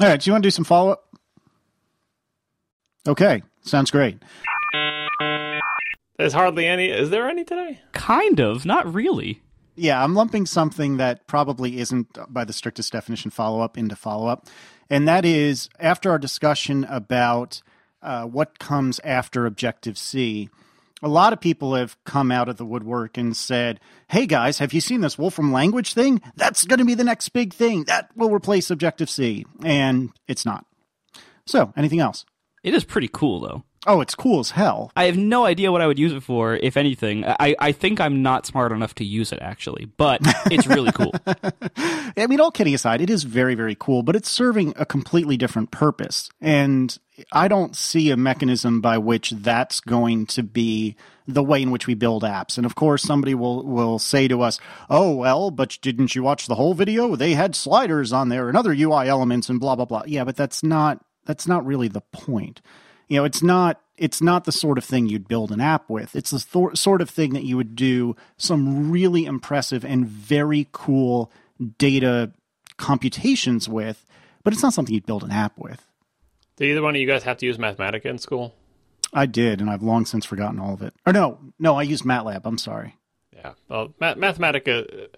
All right. Do you want to do some follow up? Okay. Sounds great. There's hardly any. Is there any today? Kind of, not really. Yeah, I'm lumping something that probably isn't by the strictest definition follow up into follow up. And that is after our discussion about uh, what comes after Objective C, a lot of people have come out of the woodwork and said, Hey guys, have you seen this Wolfram language thing? That's going to be the next big thing. That will replace Objective C. And it's not. So, anything else? It is pretty cool, though. Oh, it's cool as hell. I have no idea what I would use it for, if anything. I, I think I'm not smart enough to use it, actually, but it's really cool. I mean, all kidding aside, it is very, very cool, but it's serving a completely different purpose. And I don't see a mechanism by which that's going to be the way in which we build apps. And of course, somebody will, will say to us, oh, well, but didn't you watch the whole video? They had sliders on there and other UI elements and blah, blah, blah. Yeah, but that's not, that's not really the point you know, it's not it's not the sort of thing you'd build an app with. It's the th- sort of thing that you would do some really impressive and very cool data computations with, but it's not something you'd build an app with. Did either one of you guys have to use Mathematica in school? I did, and I've long since forgotten all of it. Or no, no, I used MATLAB. I'm sorry. Yeah. Well, Ma- Mathematica.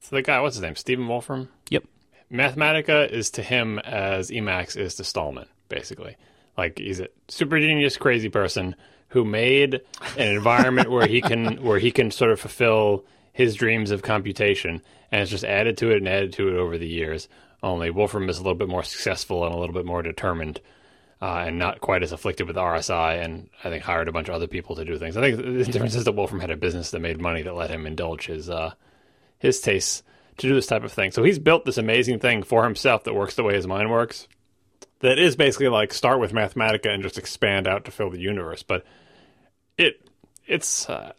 So the guy, what's his name? Stephen Wolfram. Yep. Mathematica is to him as Emacs is to Stallman, basically. Like he's a super genius, crazy person who made an environment where he can where he can sort of fulfill his dreams of computation, and it's just added to it and added to it over the years. Only Wolfram is a little bit more successful and a little bit more determined, uh, and not quite as afflicted with RSI. And I think hired a bunch of other people to do things. I think the difference is that Wolfram had a business that made money that let him indulge his uh, his tastes to do this type of thing. So he's built this amazing thing for himself that works the way his mind works that is basically like start with Mathematica and just expand out to fill the universe. But it it's uh,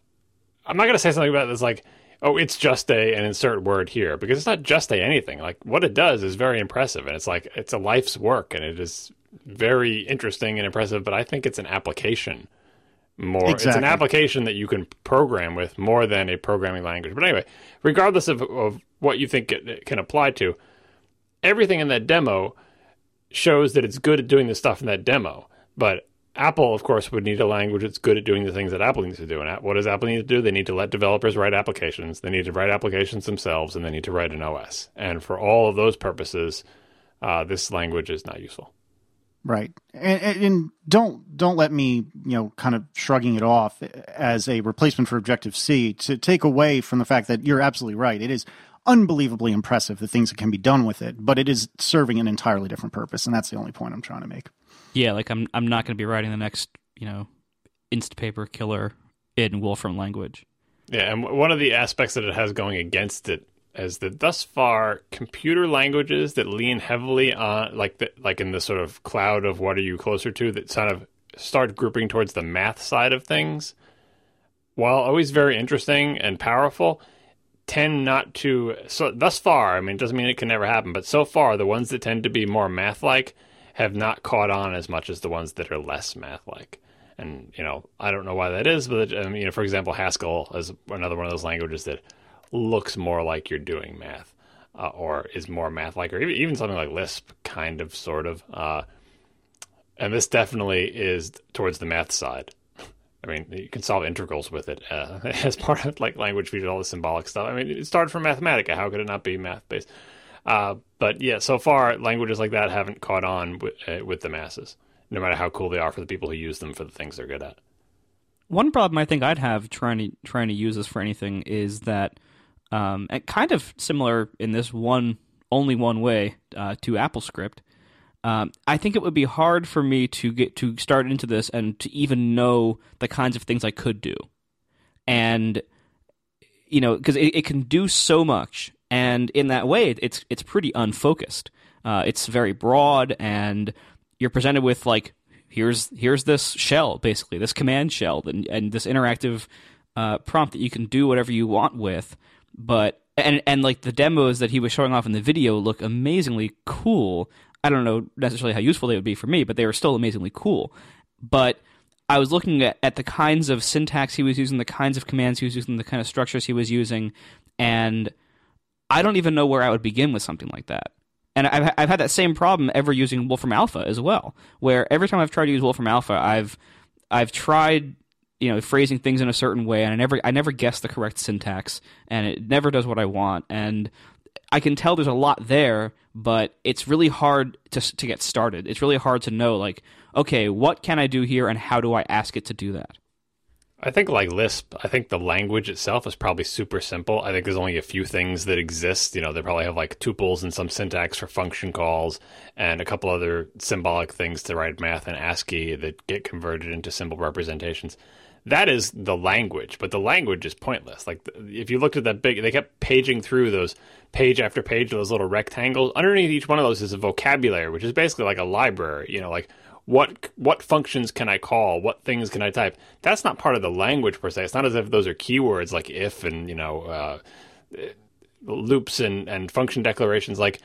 I'm not gonna say something about this like oh it's just a an insert word here because it's not just a anything. Like what it does is very impressive and it's like it's a life's work and it is very interesting and impressive. But I think it's an application more. Exactly. It's an application that you can program with more than a programming language. But anyway, regardless of, of what you think it, it can apply to, everything in that demo shows that it's good at doing the stuff in that demo. But Apple, of course, would need a language that's good at doing the things that Apple needs to do. And what does Apple need to do? They need to let developers write applications. They need to write applications themselves, and they need to write an OS. And for all of those purposes, uh, this language is not useful. Right, and, and, don't don't let me you know kind of shrugging it off as a replacement for Objective C to take away from the fact that you're absolutely right. It is unbelievably impressive the things that can be done with it, but it is serving an entirely different purpose, and that's the only point I'm trying to make. Yeah, like I'm I'm not going to be writing the next you know Instapaper killer in Wolfram language. Yeah, and one of the aspects that it has going against it is that thus far computer languages that lean heavily on like the, like in the sort of cloud of what are you closer to that kind of start grouping towards the math side of things while always very interesting and powerful tend not to so thus far i mean it doesn't mean it can never happen but so far the ones that tend to be more math like have not caught on as much as the ones that are less math like and you know i don't know why that is but I mean, you know for example haskell is another one of those languages that looks more like you're doing math uh, or is more math like or even, even something like lisp kind of sort of uh, and this definitely is towards the math side I mean, you can solve integrals with it uh, as part of like language features, all the symbolic stuff. I mean, it started from Mathematica. How could it not be math based? Uh, but yeah, so far languages like that haven't caught on with, uh, with the masses, no matter how cool they are for the people who use them for the things they're good at. One problem I think I'd have trying to trying to use this for anything is that, um, kind of similar in this one only one way uh, to AppleScript um, I think it would be hard for me to get to start into this and to even know the kinds of things I could do, and you know, because it, it, can do so much, and in that way, it's it's pretty unfocused. Uh, it's very broad, and you're presented with like here's here's this shell, basically this command shell, and and this interactive uh, prompt that you can do whatever you want with, but and and like the demos that he was showing off in the video look amazingly cool I don't know necessarily how useful they would be for me, but they were still amazingly cool. But I was looking at, at the kinds of syntax he was using, the kinds of commands he was using, the kind of structures he was using, and I don't even know where I would begin with something like that. and I've I've had that same problem ever using Wolfram Alpha as well, where every time I've tried to use Wolfram Alpha, I've I've tried you know phrasing things in a certain way, and I never I never guess the correct syntax, and it never does what I want, and I can tell there's a lot there, but it's really hard to to get started. It's really hard to know like okay, what can I do here, and how do I ask it to do that? I think like Lisp, I think the language itself is probably super simple. I think there's only a few things that exist. You know, they probably have like tuples and some syntax for function calls and a couple other symbolic things to write math and ASCII that get converted into symbol representations. That is the language, but the language is pointless. Like if you looked at that big, they kept paging through those page after page of those little rectangles. Underneath each one of those is a vocabulary, which is basically like a library. You know, like what what functions can I call? What things can I type? That's not part of the language per se. It's not as if those are keywords like if and you know uh, loops and and function declarations. Like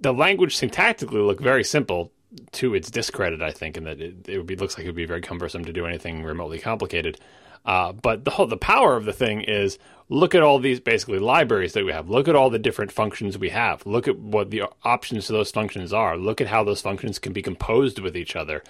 the language syntactically look very simple to its discredit, I think, and that it, it would be looks like it would be very cumbersome to do anything remotely complicated. Uh, but the whole the power of the thing is look at all these basically libraries that we have. Look at all the different functions we have. Look at what the options to those functions are. Look at how those functions can be composed with each other.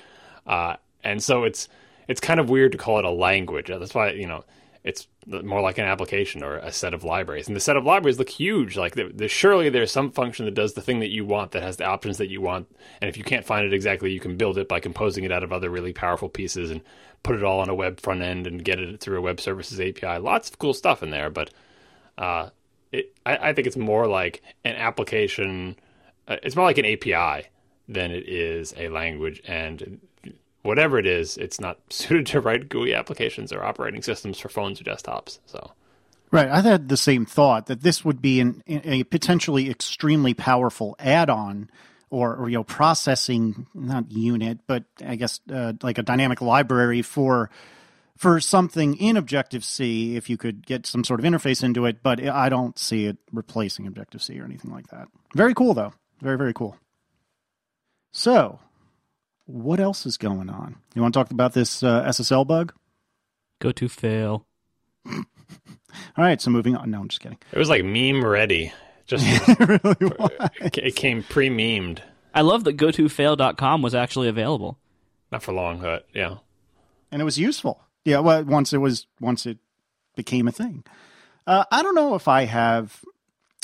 Uh, and so it's it's kind of weird to call it a language. That's why you know it's more like an application or a set of libraries. And the set of libraries look huge. Like there's surely there's some function that does the thing that you want that has the options that you want. And if you can't find it exactly, you can build it by composing it out of other really powerful pieces and put it all on a web front end and get it through a web services API. Lots of cool stuff in there, but uh, it, I, I, think it's more like an application. Uh, it's more like an API than it is a language. And whatever it is, it's not suited to write GUI applications or operating systems for phones or desktops. So. Right. I had the same thought that this would be an, a potentially extremely powerful add on or, or, you know processing not unit but i guess uh, like a dynamic library for for something in objective c if you could get some sort of interface into it but i don't see it replacing objective c or anything like that very cool though very very cool so what else is going on? You want to talk about this uh, SSL bug? Go to fail. All right, so moving on. No, I'm just kidding. It was like meme ready. Just it, really it came pre-memed. I love that gotofail.com was actually available. Not for long, but yeah. And it was useful. Yeah, well, once it was once it became a thing. Uh, I don't know if I have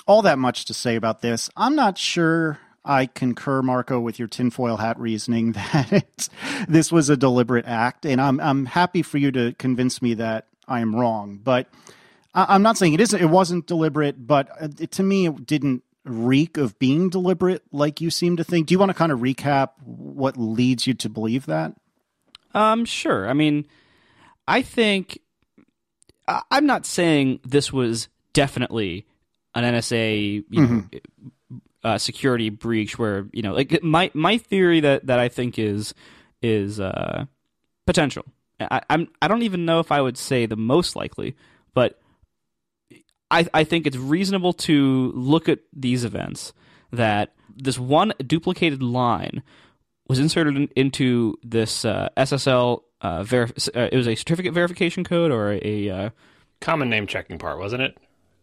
all that much to say about this. I'm not sure I concur, Marco, with your tinfoil hat reasoning that this was a deliberate act, and I'm I'm happy for you to convince me that I am wrong. But I, am not saying it isn't. It wasn't deliberate, but uh, it, to me, it didn't reek of being deliberate, like you seem to think. Do you want to kind of recap what leads you to believe that? Um, sure. I mean, I think I'm not saying this was definitely an NSA you mm-hmm uh, security breach where you know like my my theory that that I think is is uh, potential. I, I'm I don't even know if I would say the most likely, but I I think it's reasonable to look at these events that this one duplicated line was inserted in, into this uh, SSL. Uh, verif- uh, it was a certificate verification code or a, a uh, common name checking part, wasn't it?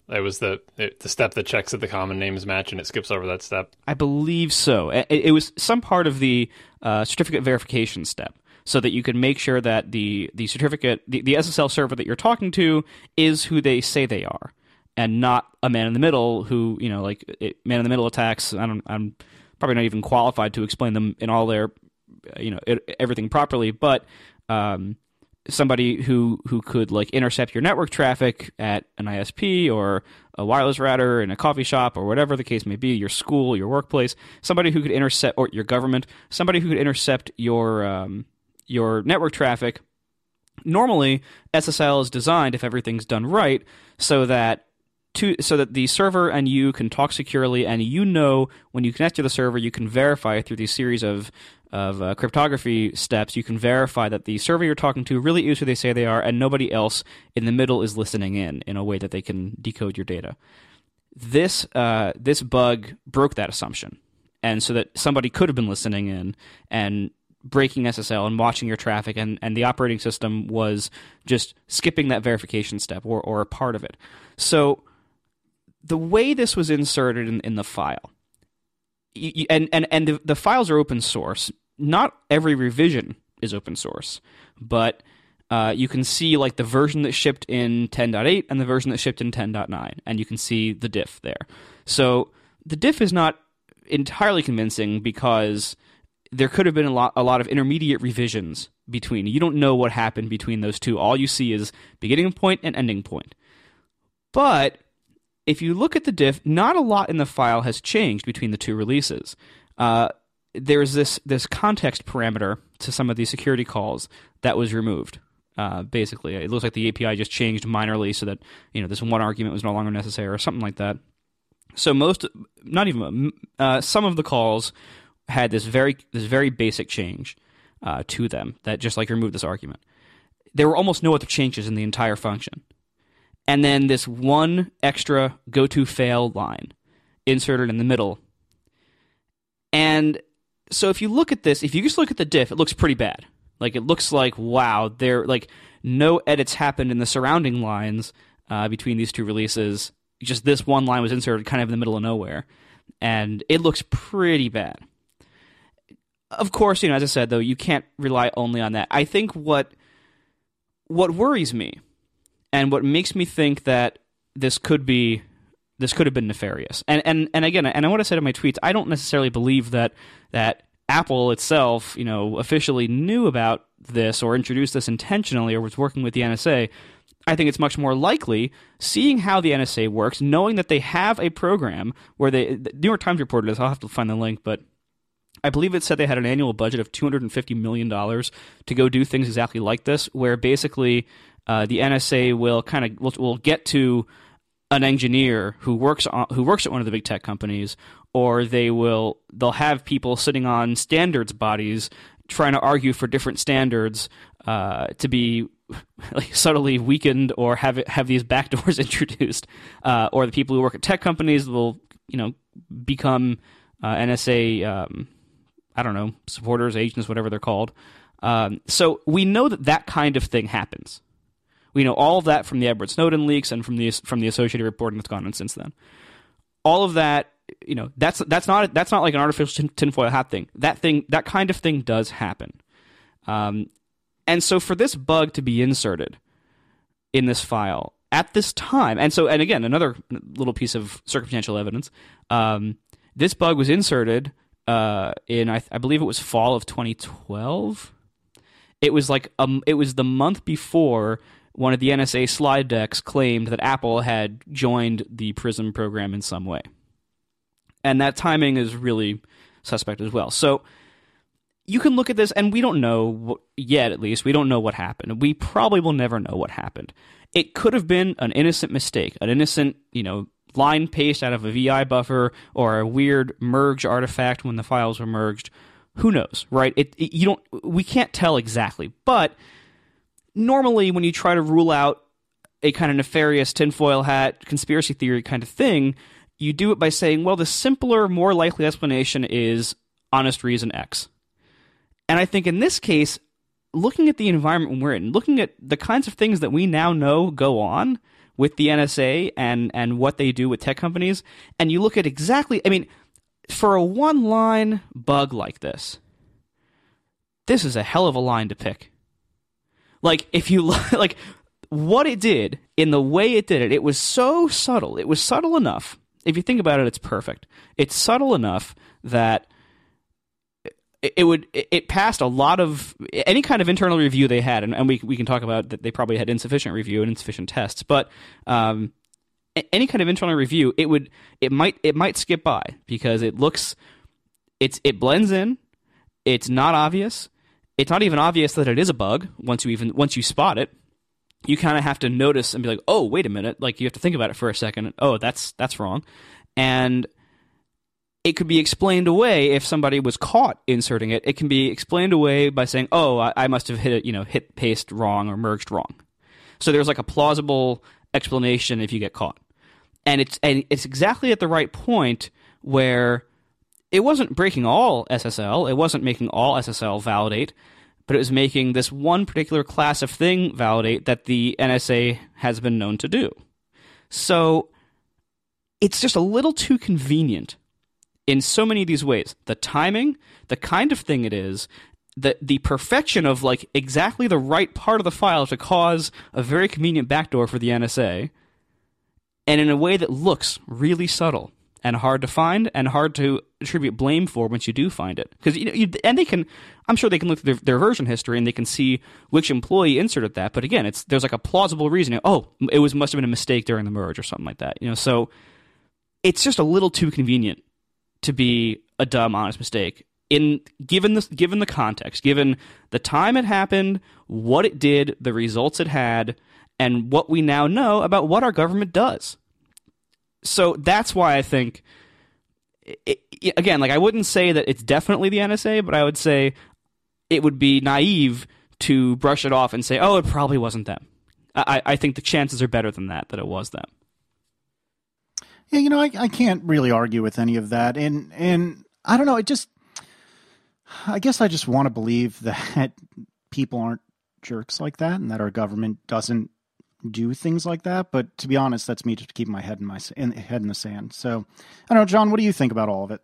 It was the the step that checks that the common names match, and it skips over that step. I believe so. It, it was some part of the uh, certificate verification step, so that you could make sure that the the certificate, the, the SSL server that you're talking to, is who they say they are, and not a man in the middle who you know, like it, man in the middle attacks. I don't. I'm probably not even qualified to explain them in all their, you know, it, everything properly, but. Um, somebody who who could like intercept your network traffic at an ISP or a wireless router in a coffee shop or whatever the case may be, your school, your workplace, somebody who could intercept or your government, somebody who could intercept your um, your network traffic. Normally, SSL is designed if everything's done right so that to, so that the server and you can talk securely, and you know when you connect to the server, you can verify through these series of of uh, cryptography steps, you can verify that the server you're talking to really is who they say they are, and nobody else in the middle is listening in in a way that they can decode your data. This uh, this bug broke that assumption, and so that somebody could have been listening in and breaking SSL and watching your traffic, and, and the operating system was just skipping that verification step or, or a part of it. So the way this was inserted in, in the file you, and and and the, the files are open source. Not every revision is open source, but uh, you can see like the version that shipped in 10.8 and the version that shipped in 10.9, and you can see the diff there. So the diff is not entirely convincing because there could have been a lot a lot of intermediate revisions between. You don't know what happened between those two. All you see is beginning point and ending point. But if you look at the diff, not a lot in the file has changed between the two releases. Uh, there's this this context parameter to some of these security calls that was removed. Uh, basically, it looks like the API just changed minorly so that you know this one argument was no longer necessary or something like that. So most, not even uh, some of the calls had this very this very basic change uh, to them that just like removed this argument. There were almost no other changes in the entire function and then this one extra go to fail line inserted in the middle. And so if you look at this, if you just look at the diff, it looks pretty bad. Like it looks like wow, there like no edits happened in the surrounding lines uh, between these two releases. Just this one line was inserted kind of in the middle of nowhere, and it looks pretty bad. Of course, you know, as I said though, you can't rely only on that. I think what what worries me and what makes me think that this could be this could have been nefarious. And and and again, and I want to say in my tweets, I don't necessarily believe that that Apple itself, you know, officially knew about this or introduced this intentionally or was working with the NSA. I think it's much more likely seeing how the NSA works, knowing that they have a program where they the New York Times reported this. I'll have to find the link, but I believe it said they had an annual budget of $250 million to go do things exactly like this, where basically uh, the NSA will kind of will, will get to an engineer who works on who works at one of the big tech companies, or they will they'll have people sitting on standards bodies trying to argue for different standards uh, to be like subtly weakened or have have these backdoors introduced, uh, or the people who work at tech companies will you know become uh, NSA um, I don't know supporters, agents, whatever they're called. Um, so we know that that kind of thing happens. We know all of that from the Edward Snowden leaks and from the from the Associated reporting that's gone on since then. All of that, you know, that's that's not that's not like an artificial tinfoil hat thing. That thing, that kind of thing, does happen. Um, and so for this bug to be inserted in this file at this time, and so and again another little piece of circumstantial evidence, um, this bug was inserted uh, in I, I believe it was fall of 2012. It was like um, it was the month before one of the NSA slide decks claimed that Apple had joined the PRISM program in some way. And that timing is really suspect as well. So you can look at this, and we don't know what, yet, at least, we don't know what happened. We probably will never know what happened. It could have been an innocent mistake, an innocent, you know, line paste out of a VI buffer or a weird merge artifact when the files were merged. Who knows, right? It, it you don't we can't tell exactly, but normally when you try to rule out a kind of nefarious tinfoil hat conspiracy theory kind of thing, you do it by saying, well, the simpler, more likely explanation is honest reason X. And I think in this case, looking at the environment we're in, looking at the kinds of things that we now know go on with the NSA and, and what they do with tech companies, and you look at exactly, I mean, for a one line bug like this, this is a hell of a line to pick. Like if you like what it did in the way it did it, it was so subtle. It was subtle enough. If you think about it, it's perfect. It's subtle enough that it would it passed a lot of any kind of internal review they had, and, and we we can talk about that they probably had insufficient review and insufficient tests, but um, any kind of internal review, it would it might it might skip by because it looks it's it blends in, it's not obvious, it's not even obvious that it is a bug once you even once you spot it. You kind of have to notice and be like, "Oh, wait a minute!" Like you have to think about it for a second. Oh, that's that's wrong, and it could be explained away if somebody was caught inserting it. It can be explained away by saying, "Oh, I, I must have hit it, you know, hit paste wrong or merged wrong." So there's like a plausible explanation if you get caught, and it's and it's exactly at the right point where it wasn't breaking all SSL, it wasn't making all SSL validate, but it was making this one particular class of thing validate that the NSA has been known to do. So it's just a little too convenient in so many of these ways. The timing, the kind of thing it is, the the perfection of like exactly the right part of the file to cause a very convenient backdoor for the NSA, and in a way that looks really subtle and hard to find and hard to attribute blame for once you do find it. Because you know, you, and they can, I'm sure they can look at their, their, version history and they can see which employee inserted that. But again, it's there's like a plausible reason. Oh, it was must have been a mistake during the merge or something like that. You know, so it's just a little too convenient to be a dumb, honest mistake. In given the given the context, given the time it happened, what it did, the results it had, and what we now know about what our government does so that's why I think it, again, like I wouldn't say that it's definitely the NSA, but I would say it would be naive to brush it off and say, "Oh, it probably wasn't them." I, I think the chances are better than that that it was them. Yeah, you know, I, I can't really argue with any of that, and and I don't know. It just, I guess, I just want to believe that people aren't jerks like that, and that our government doesn't do things like that. But to be honest, that's me just keeping my head in my in, head in the sand. So I don't know, John. What do you think about all of it?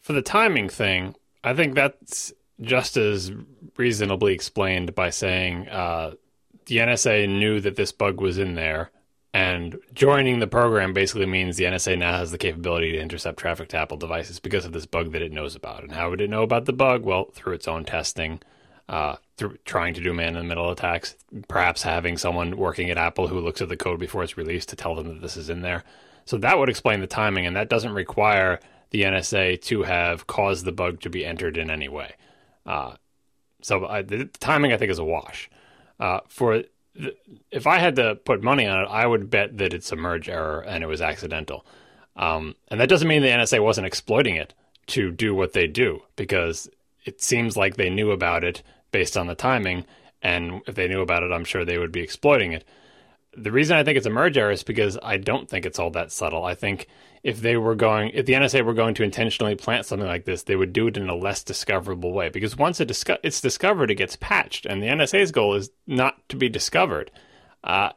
For the timing thing, I think that's just as reasonably explained by saying uh, the NSA knew that this bug was in there, and joining the program basically means the NSA now has the capability to intercept traffic to Apple devices because of this bug that it knows about. And how would it know about the bug? Well, through its own testing uh, trying to do man in the middle attacks, perhaps having someone working at Apple who looks at the code before it's released to tell them that this is in there. So that would explain the timing, and that doesn't require the NSA to have caused the bug to be entered in any way. Uh, so I, the timing, I think, is a wash. Uh, for the, if I had to put money on it, I would bet that it's a merge error and it was accidental. Um, and that doesn't mean the NSA wasn't exploiting it to do what they do, because it seems like they knew about it based on the timing. And if they knew about it, I'm sure they would be exploiting it. The reason I think it's a merge error is because I don't think it's all that subtle. I think if they were going, if the NSA were going to intentionally plant something like this, they would do it in a less discoverable way. Because once it disco- it's discovered, it gets patched, and the NSA's goal is not to be discovered. Uh,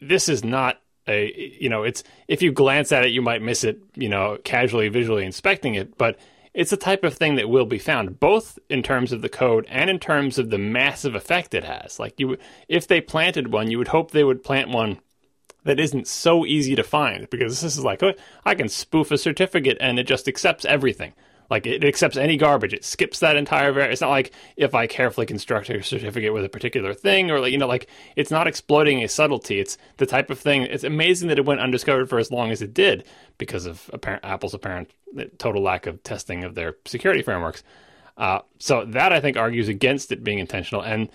this is not a, you know, it's if you glance at it, you might miss it, you know, casually visually inspecting it, but it's the type of thing that will be found both in terms of the code and in terms of the massive effect it has. Like you, if they planted one, you would hope they would plant one that isn't so easy to find because this is like, oh, I can spoof a certificate and it just accepts everything. Like it accepts any garbage. It skips that entire. Var- it's not like if I carefully construct a certificate with a particular thing, or like you know, like it's not exploiting a subtlety. It's the type of thing. It's amazing that it went undiscovered for as long as it did because of apparent, Apple's apparent total lack of testing of their security frameworks. Uh, so that I think argues against it being intentional. And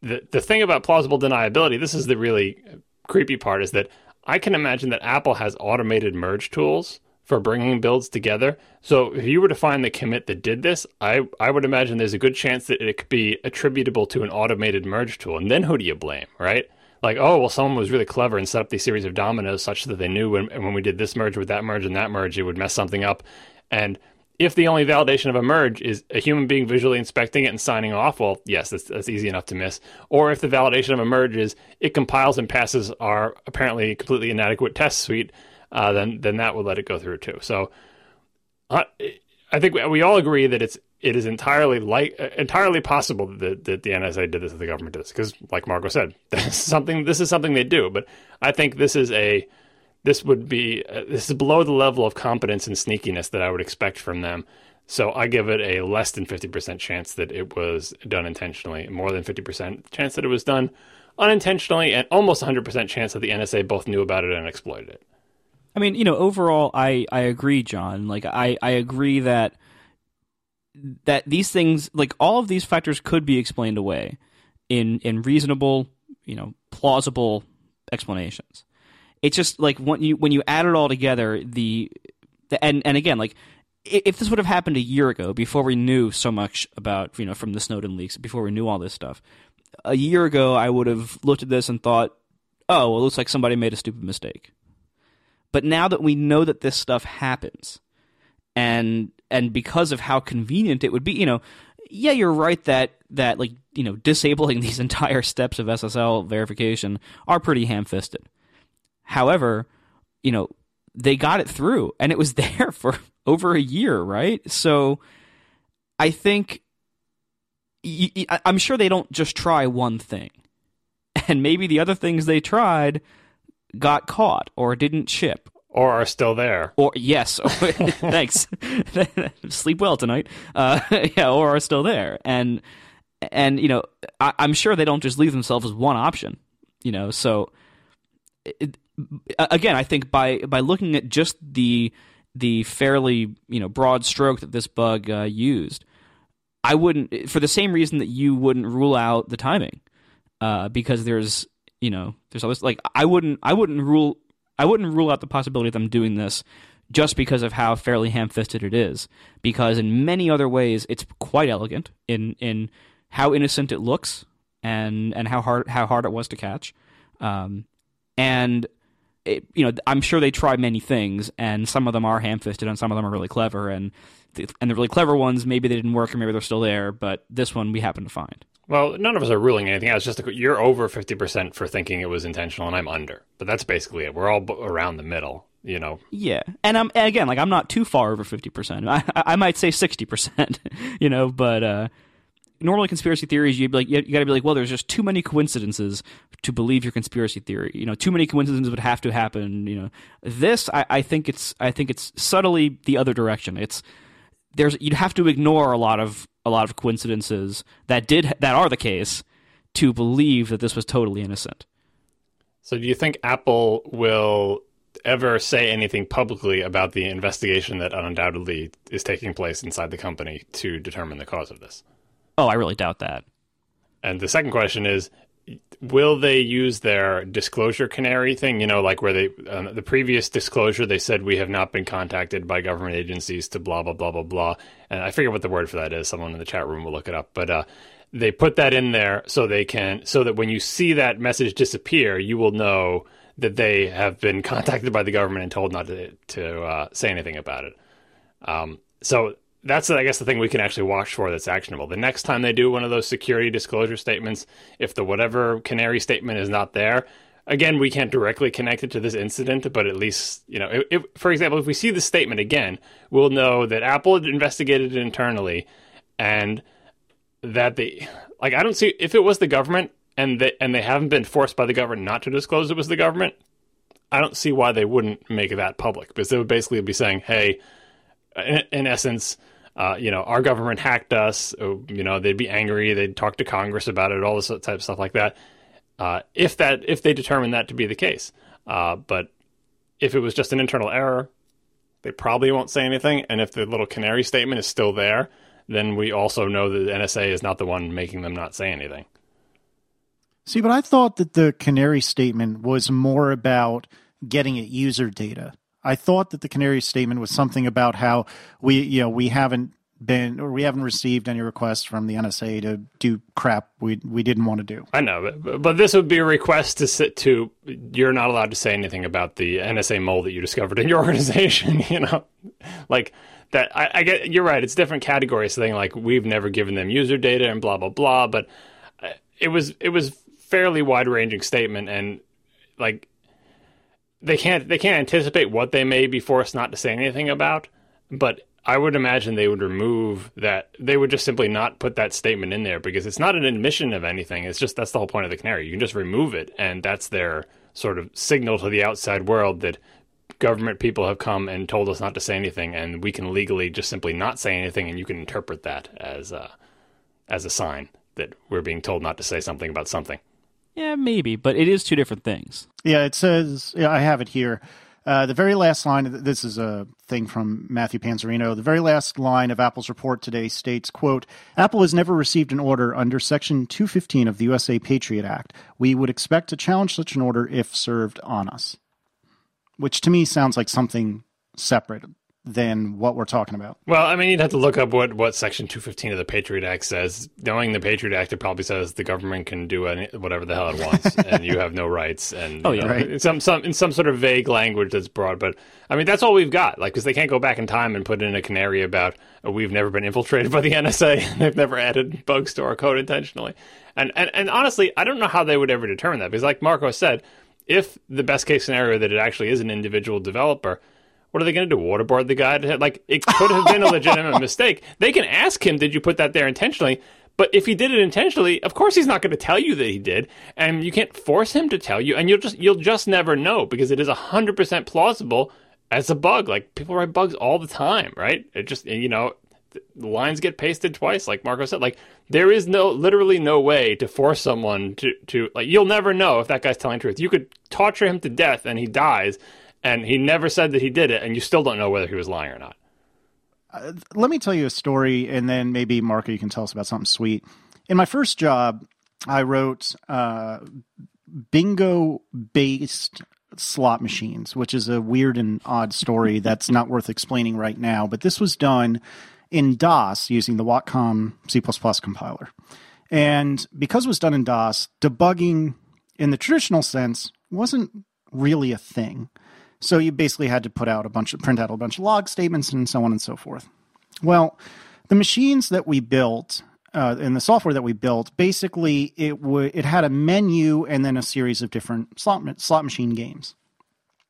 the the thing about plausible deniability, this is the really creepy part, is that I can imagine that Apple has automated merge tools for bringing builds together. So if you were to find the commit that did this, I, I would imagine there's a good chance that it could be attributable to an automated merge tool. And then who do you blame, right? Like, oh, well, someone was really clever and set up these series of dominoes such that they knew when, when we did this merge with that merge and that merge, it would mess something up. And if the only validation of a merge is a human being visually inspecting it and signing off, well, yes, that's, that's easy enough to miss. Or if the validation of a merge is it compiles and passes our apparently completely inadequate test suite, uh, then then that will let it go through too. So I think we all agree that it's it is entirely like entirely possible that, that the NSA did this, that the government did this, because like Marco said, this is something this is something they do. But I think this is a this would be uh, this is below the level of competence and sneakiness that I would expect from them. So I give it a less than 50% chance that it was done intentionally, more than 50% chance that it was done unintentionally, and almost 100% chance that the NSA both knew about it and exploited it. I mean, you know, overall, I I agree, John. Like, I I agree that that these things, like all of these factors, could be explained away in in reasonable, you know, plausible explanations. It's just like when you when you add it all together, the, the and and again, like if this would have happened a year ago, before we knew so much about you know from the Snowden leaks, before we knew all this stuff, a year ago, I would have looked at this and thought, oh, well, it looks like somebody made a stupid mistake. But now that we know that this stuff happens, and and because of how convenient it would be, you know, yeah, you're right that that like you know disabling these entire steps of SSL verification are pretty ham-fisted. However, you know they got it through, and it was there for over a year, right? So I think I'm sure they don't just try one thing. And maybe the other things they tried got caught or didn't ship or are still there. Or yes, thanks. Sleep well tonight. Uh, yeah, or are still there, and and you know, I, am sure they don't just leave themselves as one option. You know, so it, again, I think by by looking at just the the fairly you know broad stroke that this bug uh, used, I wouldn't for the same reason that you wouldn't rule out the timing, uh, because there's you know there's always like I wouldn't I wouldn't rule I wouldn't rule out the possibility of them doing this just because of how fairly ham-fisted it is. Because in many other ways it's quite elegant in in how innocent it looks and and how hard how hard it was to catch. Um, and it, you know I'm sure they try many things and some of them are ham-fisted and some of them are really clever and the, and the really clever ones maybe they didn't work or maybe they're still there but this one we happen to find well, none of us are ruling anything out. It's just a, you're over 50% for thinking it was intentional, and I'm under. But that's basically it. We're all around the middle, you know? Yeah. And, I'm, and again, like, I'm not too far over 50%. I, I might say 60%, you know, but uh, normally conspiracy theories, you'd be like, you, got to be like, well, there's just too many coincidences to believe your conspiracy theory. You know, too many coincidences would have to happen, you know. This, I, I think it's, I think it's subtly the other direction. It's, there's, you'd have to ignore a lot of a lot of coincidences that did that are the case to believe that this was totally innocent. So, do you think Apple will ever say anything publicly about the investigation that undoubtedly is taking place inside the company to determine the cause of this? Oh, I really doubt that. And the second question is will they use their disclosure canary thing? You know, like where they, uh, the previous disclosure, they said we have not been contacted by government agencies to blah, blah, blah, blah, blah. And I forget what the word for that is. Someone in the chat room will look it up. But, uh, they put that in there so they can, so that when you see that message disappear, you will know that they have been contacted by the government and told not to, to uh, say anything about it. Um, so that's I guess the thing we can actually watch for that's actionable. The next time they do one of those security disclosure statements, if the whatever canary statement is not there, again we can't directly connect it to this incident, but at least you know, if, for example, if we see the statement again, we'll know that Apple investigated it internally, and that the like I don't see if it was the government and they and they haven't been forced by the government not to disclose it was the government. I don't see why they wouldn't make that public because they would basically be saying, "Hey." in essence, uh, you know, our government hacked us. Oh, you know, they'd be angry. They'd talk to Congress about it, all this type of stuff like that. Uh, if that if they determine that to be the case, uh, but if it was just an internal error, they probably won't say anything. And if the little canary statement is still there, then we also know that the NSA is not the one making them not say anything. See, but I thought that the canary statement was more about getting at user data. I thought that the canary statement was something about how we, you know, we haven't been or we haven't received any requests from the NSA to do crap we we didn't want to do. I know, but, but this would be a request to sit to. You're not allowed to say anything about the NSA mole that you discovered in your organization. You know, like that. I, I get you're right. It's different categories. Thing like we've never given them user data and blah blah blah. But uh, it was it was fairly wide ranging statement and like they can't they can't anticipate what they may be forced not to say anything about, but I would imagine they would remove that. They would just simply not put that statement in there because it's not an admission of anything. It's just that's the whole point of the canary. You can just remove it, and that's their sort of signal to the outside world that government people have come and told us not to say anything, and we can legally just simply not say anything, and you can interpret that as a, as a sign that we're being told not to say something about something. Yeah, maybe, but it is two different things. Yeah, it says, yeah, I have it here. Uh, the very last line, this is a thing from Matthew Panzarino. The very last line of Apple's report today states, quote, Apple has never received an order under Section 215 of the USA Patriot Act. We would expect to challenge such an order if served on us. Which to me sounds like something separate than what we're talking about. Well, I mean, you'd have to look up what, what Section 215 of the Patriot Act says. Knowing the Patriot Act, it probably says the government can do any, whatever the hell it wants, and you have no rights. And oh yeah, know, right. In some some in some sort of vague language that's broad. But I mean, that's all we've got. Like, because they can't go back in time and put in a canary about oh, we've never been infiltrated by the NSA. They've never added bugs to our code intentionally. And, and and honestly, I don't know how they would ever determine that because, like Marco said, if the best case scenario that it actually is an individual developer What are they going to do? Waterboard the guy? Like it could have been a legitimate mistake. They can ask him, "Did you put that there intentionally?" But if he did it intentionally, of course he's not going to tell you that he did, and you can't force him to tell you, and you'll just you'll just never know because it is hundred percent plausible as a bug. Like people write bugs all the time, right? It just you know the lines get pasted twice, like Marco said. Like there is no literally no way to force someone to to like you'll never know if that guy's telling the truth. You could torture him to death and he dies, and he never said that he did it, and you still don't know whether he was lying or not let me tell you a story, and then maybe Marco, you can tell us about something sweet. In my first job, I wrote uh, bingo based slot machines, which is a weird and odd story that's not worth explaining right now. But this was done in DOS using the Watcom C compiler. And because it was done in DOS, debugging in the traditional sense wasn't really a thing. So you basically had to put out a bunch of print out a bunch of log statements and so on and so forth. Well, the machines that we built uh, and the software that we built, basically it it had a menu and then a series of different slot slot machine games.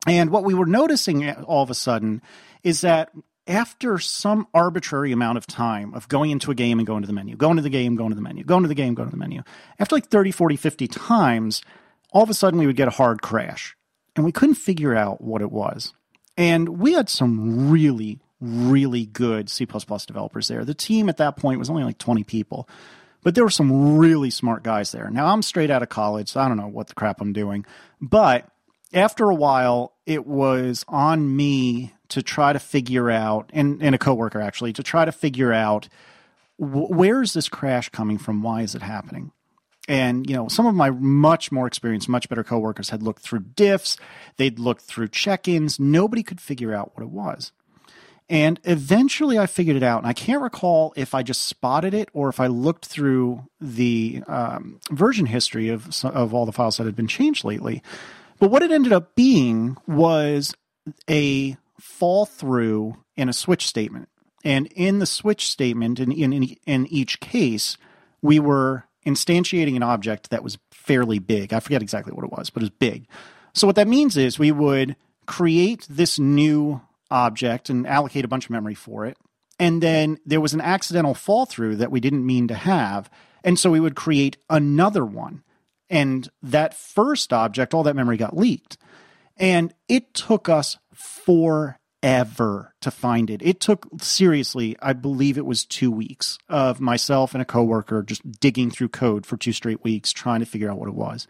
And what we were noticing all of a sudden is that after some arbitrary amount of time of going into a game and going to the menu, going to the game, going to the menu, going to the game, going to the menu, after like 30, 40, 50 times, all of a sudden we would get a hard crash and we couldn't figure out what it was. And we had some really, really good C developers there. The team at that point was only like 20 people, but there were some really smart guys there. Now, I'm straight out of college, so I don't know what the crap I'm doing. But after a while, it was on me to try to figure out, and, and a coworker actually, to try to figure out where is this crash coming from? Why is it happening? And you know, some of my much more experienced, much better coworkers had looked through diffs, they'd looked through check-ins. Nobody could figure out what it was. And eventually I figured it out. And I can't recall if I just spotted it or if I looked through the um, version history of, of all the files that had been changed lately. But what it ended up being was a fall through in a switch statement. And in the switch statement, in, in, in each case, we were instantiating an object that was fairly big. I forget exactly what it was, but it was big. So what that means is we would create this new object and allocate a bunch of memory for it. And then there was an accidental fall through that we didn't mean to have. And so we would create another one. And that first object, all that memory got leaked. And it took us four ever to find it. It took seriously, I believe it was two weeks of myself and a coworker just digging through code for two straight weeks trying to figure out what it was.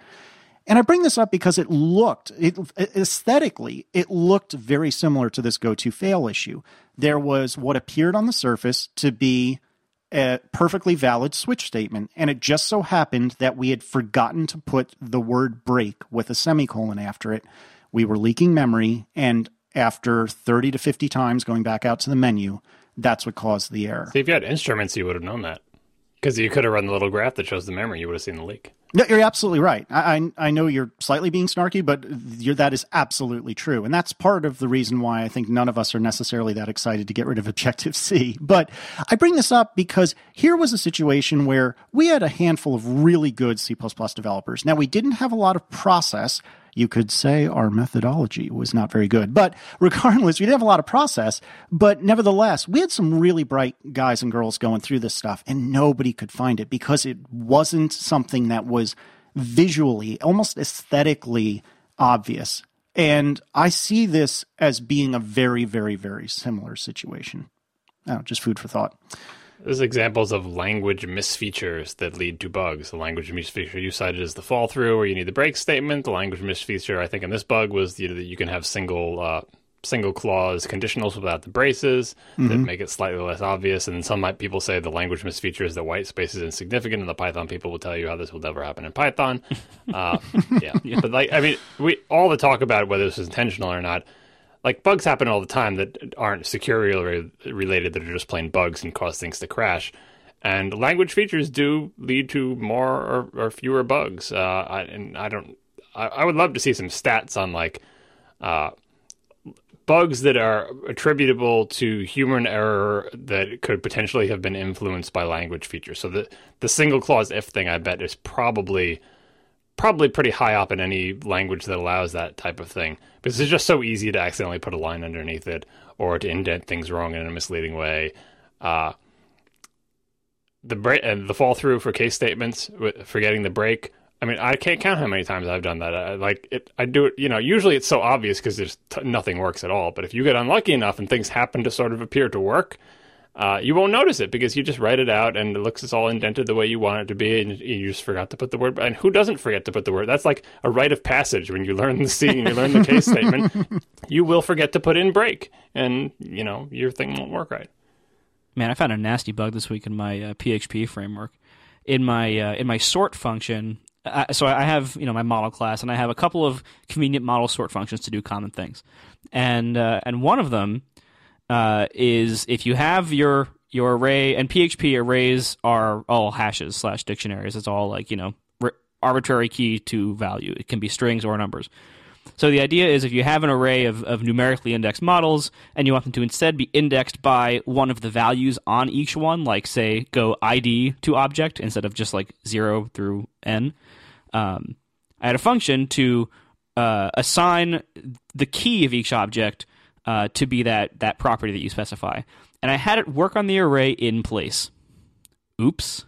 And I bring this up because it looked, it, aesthetically, it looked very similar to this go to fail issue. There was what appeared on the surface to be a perfectly valid switch statement, and it just so happened that we had forgotten to put the word break with a semicolon after it. We were leaking memory, and after 30 to 50 times going back out to the menu, that's what caused the error. See, if you had instruments, you would have known that. Because you could have run the little graph that shows the memory, you would have seen the leak. No, you're absolutely right. I, I, I know you're slightly being snarky, but that is absolutely true, and that's part of the reason why I think none of us are necessarily that excited to get rid of Objective C. But I bring this up because here was a situation where we had a handful of really good C++ developers. Now we didn't have a lot of process, you could say our methodology was not very good. But regardless, we didn't have a lot of process. But nevertheless, we had some really bright guys and girls going through this stuff, and nobody could find it because it wasn't something that was visually, almost aesthetically obvious. And I see this as being a very, very, very similar situation. Oh, just food for thought. There's examples of language misfeatures that lead to bugs. The language misfeature you cited is the fall through, where you need the break statement. The language misfeature, I think, in this bug was that you can have single uh, single clause conditionals without the braces mm-hmm. that make it slightly less obvious. And some might, people say the language misfeature is that white space is insignificant, and the Python people will tell you how this will never happen in Python. Uh, yeah. yeah, but like I mean, we all the talk about whether this is intentional or not like bugs happen all the time that aren't security related that are just plain bugs and cause things to crash. And language features do lead to more or, or fewer bugs. Uh, I, and i don't I, I, would love to see some stats on like uh, bugs that are attributable to human error that could potentially have been influenced by language features. So the, the single clause if thing i bet is probably probably pretty high up in any language that allows that type of thing because it's just so easy to accidentally put a line underneath it or to indent things wrong in a misleading way. Uh, the break and the fall through for case statements, forgetting the break. I mean, I can't count how many times I've done that. I, like it, I do it. You know, usually it's so obvious because there's t- nothing works at all. But if you get unlucky enough and things happen to sort of appear to work, uh, you won't notice it because you just write it out and it looks it's all indented the way you want it to be, and you just forgot to put the word. And who doesn't forget to put the word? That's like a rite of passage when you learn the scene you learn the case statement. You will forget to put in break, and you know your thing won't work right. Man, I found a nasty bug this week in my uh, PHP framework. In my uh, in my sort function, uh, so I have you know my model class, and I have a couple of convenient model sort functions to do common things, and uh, and one of them uh, is if you have your your array and PHP arrays are all hashes slash dictionaries. It's all like you know arbitrary key to value. It can be strings or numbers. So the idea is if you have an array of, of numerically indexed models and you want them to instead be indexed by one of the values on each one, like say go ID to object instead of just like zero through n, um, I had a function to uh, assign the key of each object uh, to be that that property that you specify, and I had it work on the array in place. Oops.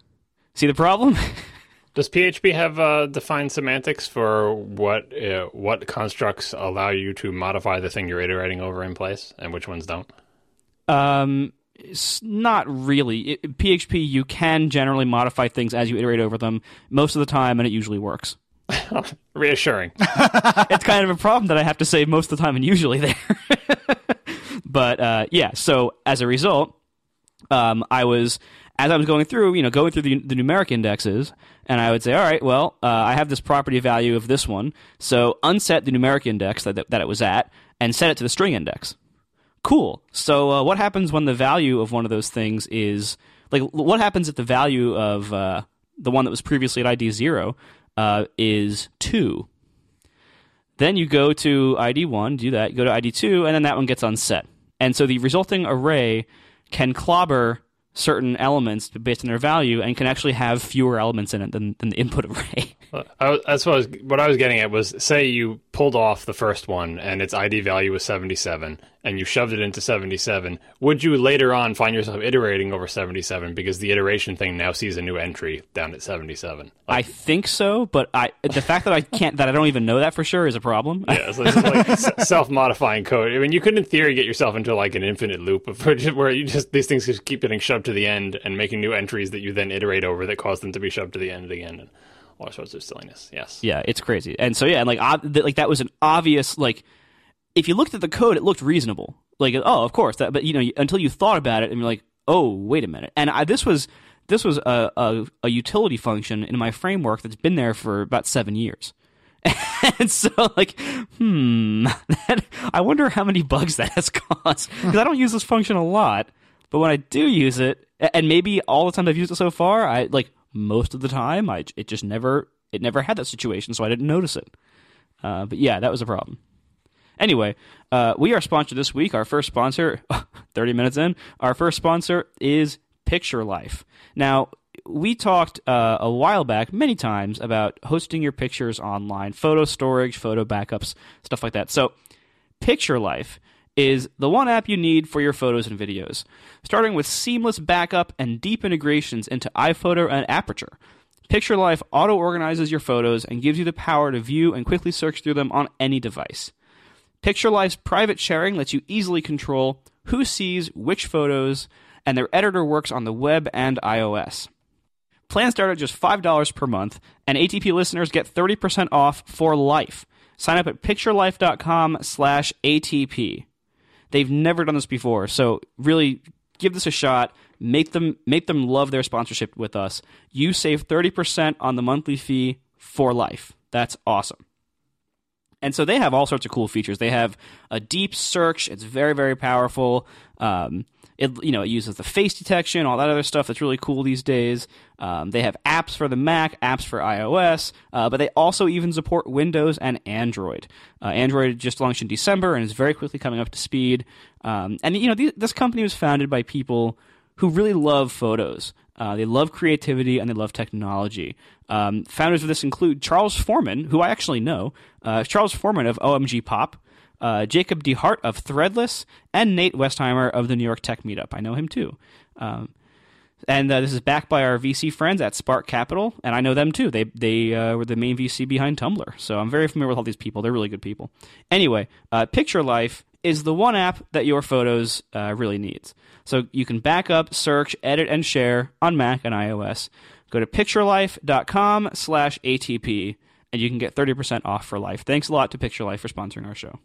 See the problem? Does PHP have uh, defined semantics for what uh, what constructs allow you to modify the thing you're iterating over in place, and which ones don't? Um, not really. It, PHP, you can generally modify things as you iterate over them most of the time, and it usually works. Reassuring. it's kind of a problem that I have to say most of the time and usually there. but uh, yeah, so as a result, um, I was as I was going through, you know, going through the, the numeric indexes, and I would say, all right, well, uh, I have this property value of this one, so unset the numeric index that, that it was at and set it to the string index. Cool. So uh, what happens when the value of one of those things is like what happens if the value of uh, the one that was previously at ID zero uh, is two? Then you go to ID one, do that. You go to ID two, and then that one gets unset. And so the resulting array can clobber certain elements based on their value and can actually have fewer elements in it than, than the input array. I, that's what I was, what I was getting at was say you pulled off the first one and its ID value was 77 and you shoved it into 77, would you later on find yourself iterating over 77 because the iteration thing now sees a new entry down at 77? Like, I think so, but I the fact that I can't that I don't even know that for sure is a problem. Yeah, so is like self-modifying code. I mean, you could in theory get yourself into like an infinite loop of where you just these things just keep getting shoved to the end and making new entries that you then iterate over that cause them to be shoved to the end again. And, all sorts of silliness. Yes. Yeah, it's crazy. And so yeah, and like like that was an obvious like if you looked at the code, it looked reasonable. Like, oh, of course, that, but you know, until you thought about it, and you're like, oh, wait a minute. And I, this was this was a, a, a utility function in my framework that's been there for about seven years. and so, like, hmm, that, I wonder how many bugs that has caused because I don't use this function a lot, but when I do use it, and maybe all the times I've used it so far, I like most of the time, I it just never it never had that situation, so I didn't notice it. Uh, but yeah, that was a problem. Anyway, uh, we are sponsored this week. Our first sponsor, 30 minutes in, our first sponsor is Picturelife. Now, we talked uh, a while back many times about hosting your pictures online, photo storage, photo backups, stuff like that. So, Picturelife is the one app you need for your photos and videos, starting with seamless backup and deep integrations into iPhoto and Aperture. Picturelife auto organizes your photos and gives you the power to view and quickly search through them on any device. Picturelife's private sharing lets you easily control who sees which photos, and their editor works on the web and iOS. Plans start at just $5 per month, and ATP listeners get 30% off for life. Sign up at picturelife.com slash ATP. They've never done this before, so really give this a shot. Make them make them love their sponsorship with us. You save 30% on the monthly fee for life. That's awesome. And so they have all sorts of cool features. They have a deep search. It's very, very powerful. Um, it you know it uses the face detection, all that other stuff that's really cool these days. Um, they have apps for the Mac, apps for iOS, uh, but they also even support Windows and Android. Uh, Android just launched in December and is very quickly coming up to speed. Um, and you know these, this company was founded by people who really love photos. Uh, they love creativity and they love technology. Um, founders of this include Charles Forman, who I actually know, uh, Charles Forman of OMG Pop, uh, Jacob DeHart of Threadless, and Nate Westheimer of the New York Tech Meetup. I know him too. Um, and uh, this is backed by our VC friends at Spark Capital, and I know them too. They they uh, were the main VC behind Tumblr, so I'm very familiar with all these people. They're really good people. Anyway, uh, Picturelife is the one app that your photos uh, really needs. So you can back up, search, edit, and share on Mac and iOS. Go to picturelife.com slash ATP, and you can get 30% off for life. Thanks a lot to Picturelife for sponsoring our show.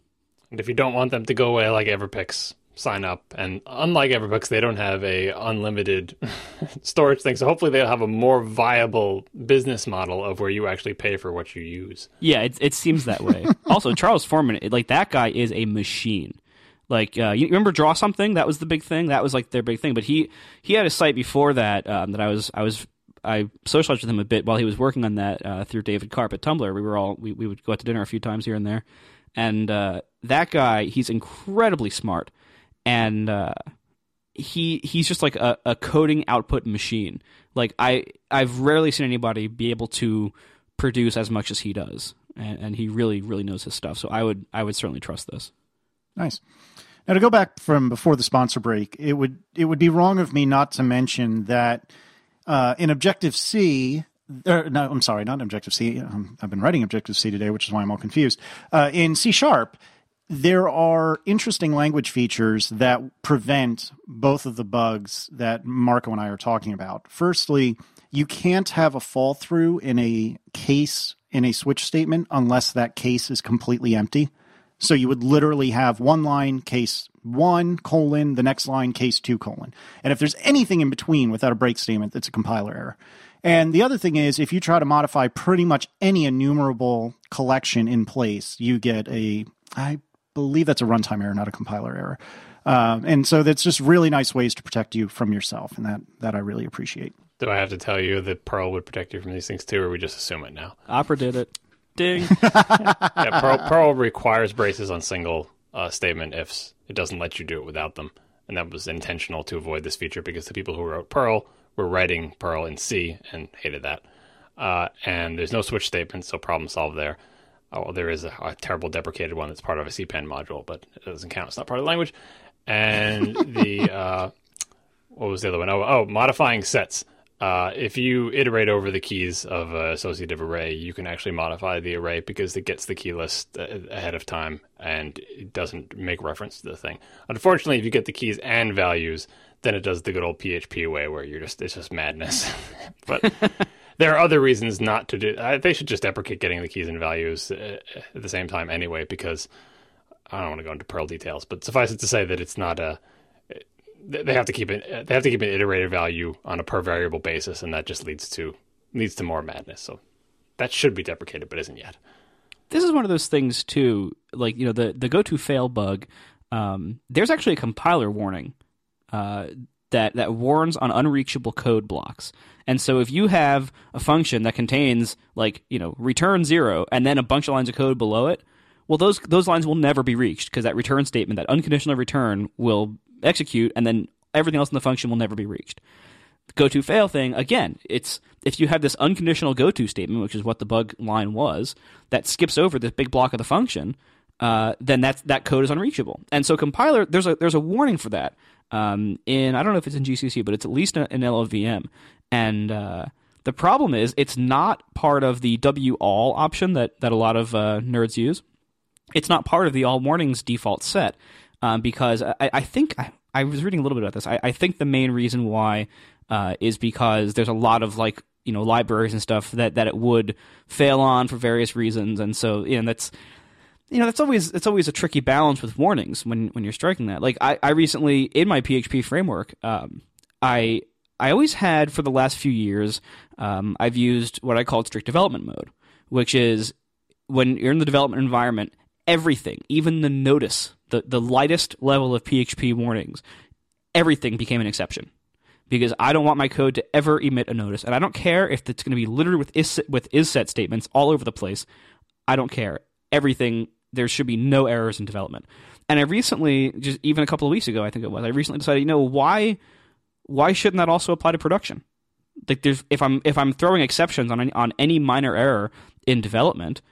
And if you don't want them to go away like Everpix, sign up. And unlike Everpix, they don't have a unlimited storage thing. So hopefully they'll have a more viable business model of where you actually pay for what you use. Yeah, it it seems that way. also, Charles Forman, like that guy is a machine. Like uh, you remember Draw Something? That was the big thing. That was like their big thing. But he he had a site before that um, that I was I was I socialized with him a bit while he was working on that uh, through David Karp at Tumblr. We were all we, we would go out to dinner a few times here and there. And uh, that guy, he's incredibly smart and uh, he he's just like a, a coding output machine. Like I I've rarely seen anybody be able to produce as much as he does, and, and he really really knows his stuff. So I would I would certainly trust this. Nice. Now to go back from before the sponsor break, it would it would be wrong of me not to mention that uh, in Objective C, or, no, I'm sorry, not Objective C. Um, I've been writing Objective C today, which is why I'm all confused. Uh, in C sharp, there are interesting language features that prevent both of the bugs that Marco and I are talking about. Firstly, you can't have a fall through in a case in a switch statement unless that case is completely empty. So you would literally have one line case one colon, the next line case two colon. And if there's anything in between without a break statement, that's a compiler error. And the other thing is, if you try to modify pretty much any enumerable collection in place, you get a, I believe that's a runtime error, not a compiler error. Uh, and so that's just really nice ways to protect you from yourself, and that that I really appreciate. Do I have to tell you that Perl would protect you from these things too, or we just assume it now? Opera did it. Ding. yeah, Perl, Perl requires braces on single uh, statement ifs. It doesn't let you do it without them, and that was intentional to avoid this feature because the people who wrote Perl were writing Perl in C and hated that. Uh, and there's no switch statement, so problem solved there. Oh, there is a, a, terrible deprecated one that's part of a CPAN module, but it doesn't count. It's not part of the language. And the uh, what was the other one? Oh, oh modifying sets. Uh, if you iterate over the keys of an associative array, you can actually modify the array because it gets the key list ahead of time and it doesn't make reference to the thing. Unfortunately, if you get the keys and values, then it does the good old PHP way where you're just it's just madness. but there are other reasons not to do. They should just deprecate getting the keys and values uh, at the same time anyway, because I don't want to go into Perl details, but suffice it to say that it's not a. They have to keep it. They have to keep an iterated value on a per variable basis, and that just leads to leads to more madness. So that should be deprecated, but isn't yet. This is one of those things too. Like you know the the go to fail bug. Um, there's actually a compiler warning uh, that that warns on unreachable code blocks. And so if you have a function that contains like, you know, return 0 and then a bunch of lines of code below it, well those those lines will never be reached because that return statement, that unconditional return will execute and then everything else in the function will never be reached. Go to fail thing, again, it's if you have this unconditional go to statement, which is what the bug line was, that skips over this big block of the function, uh, then that that code is unreachable. And so compiler, there's a there's a warning for that um, in I don't know if it's in GCC, but it's at least in LLVM. And uh, the problem is it's not part of the W all option that that a lot of uh, nerds use. It's not part of the all warnings default set um, because I, I think I, I, was reading a little bit about this. I, I think the main reason why uh, is because there's a lot of like you know libraries and stuff that that it would fail on for various reasons, and so you know that's you know that's always it's always a tricky balance with warnings when when you're striking that. Like I, I recently in my PHP framework, um, I I always had for the last few years, um, I've used what I call strict development mode, which is when you're in the development environment, everything, even the notice, the the lightest level of PHP warnings, everything became an exception because I don't want my code to ever emit a notice, and I don't care if it's going to be littered with is with isset statements all over the place. I don't care. Everything there should be no errors in development. And I recently, just even a couple of weeks ago, I think it was, I recently decided, you know, why why shouldn't that also apply to production? Like there's if I'm if I'm throwing exceptions on any, on any minor error in development,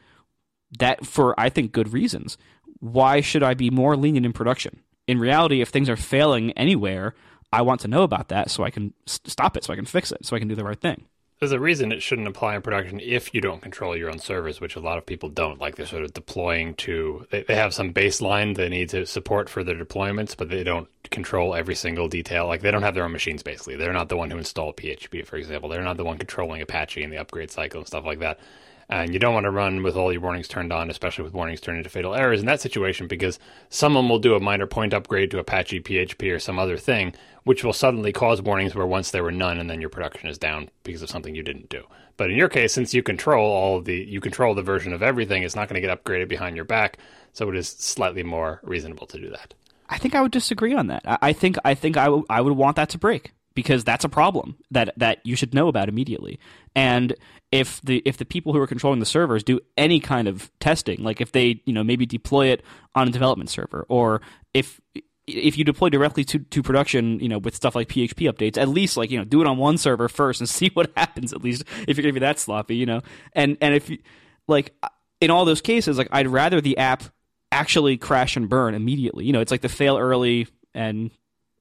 that for I think good reasons. Why should I be more lenient in production? In reality, if things are failing anywhere, I want to know about that so I can stop it, so I can fix it, so I can do the right thing. There's a reason it shouldn't apply in production if you don't control your own servers, which a lot of people don't. Like they're sort of deploying to, they, they have some baseline they need to support for their deployments, but they don't control every single detail. Like they don't have their own machines, basically. They're not the one who installed PHP, for example. They're not the one controlling Apache and the upgrade cycle and stuff like that. And you don't want to run with all your warnings turned on, especially with warnings turned into fatal errors in that situation, because someone will do a minor point upgrade to Apache PHP or some other thing, which will suddenly cause warnings where once there were none, and then your production is down because of something you didn't do. But in your case, since you control all the, you control the version of everything, it's not going to get upgraded behind your back, so it is slightly more reasonable to do that. I think I would disagree on that. I think I think I, w- I would want that to break because that's a problem that that you should know about immediately. And if the if the people who are controlling the servers do any kind of testing, like if they you know maybe deploy it on a development server, or if if you deploy directly to, to production, you know, with stuff like PHP updates, at least like you know, do it on one server first and see what happens. At least if you're gonna be that sloppy, you know, and and if you, like in all those cases, like I'd rather the app actually crash and burn immediately. You know, it's like the fail early and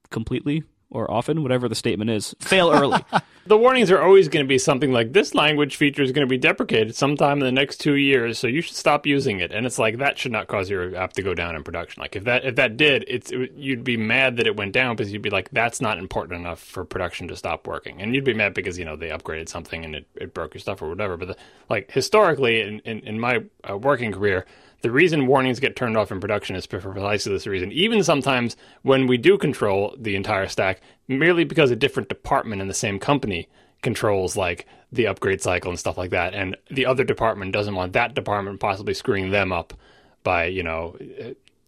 completely or often, whatever the statement is, fail early. the warnings are always going to be something like this language feature is going to be deprecated sometime in the next two years, so you should stop using it. And it's like that should not cause your app to go down in production. Like if that if that did, it's it, you'd be mad that it went down because you'd be like, that's not important enough for production to stop working, and you'd be mad because you know they upgraded something and it, it broke your stuff or whatever. But the, like historically, in in, in my uh, working career the reason warnings get turned off in production is precisely this reason. Even sometimes when we do control the entire stack, merely because a different department in the same company controls like the upgrade cycle and stuff like that, and the other department doesn't want that department possibly screwing them up by you know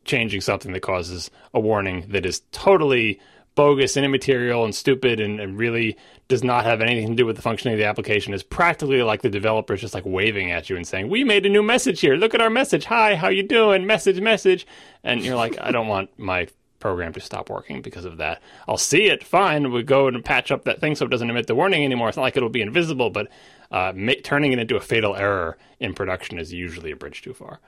changing something that causes a warning that is totally bogus and immaterial and stupid and, and, really does not have anything to do with the functioning of the application is practically like the developers just like waving at you and saying, "We made a new message here. Look at our message. Hi, how you doing? Message, message." And you're like, "I don't want my program to stop working because of that. I'll see it. Fine. We go and patch up that thing so it doesn't emit the warning anymore. It's not like it'll be invisible, but uh, ma- turning it into a fatal error in production is usually a bridge too far."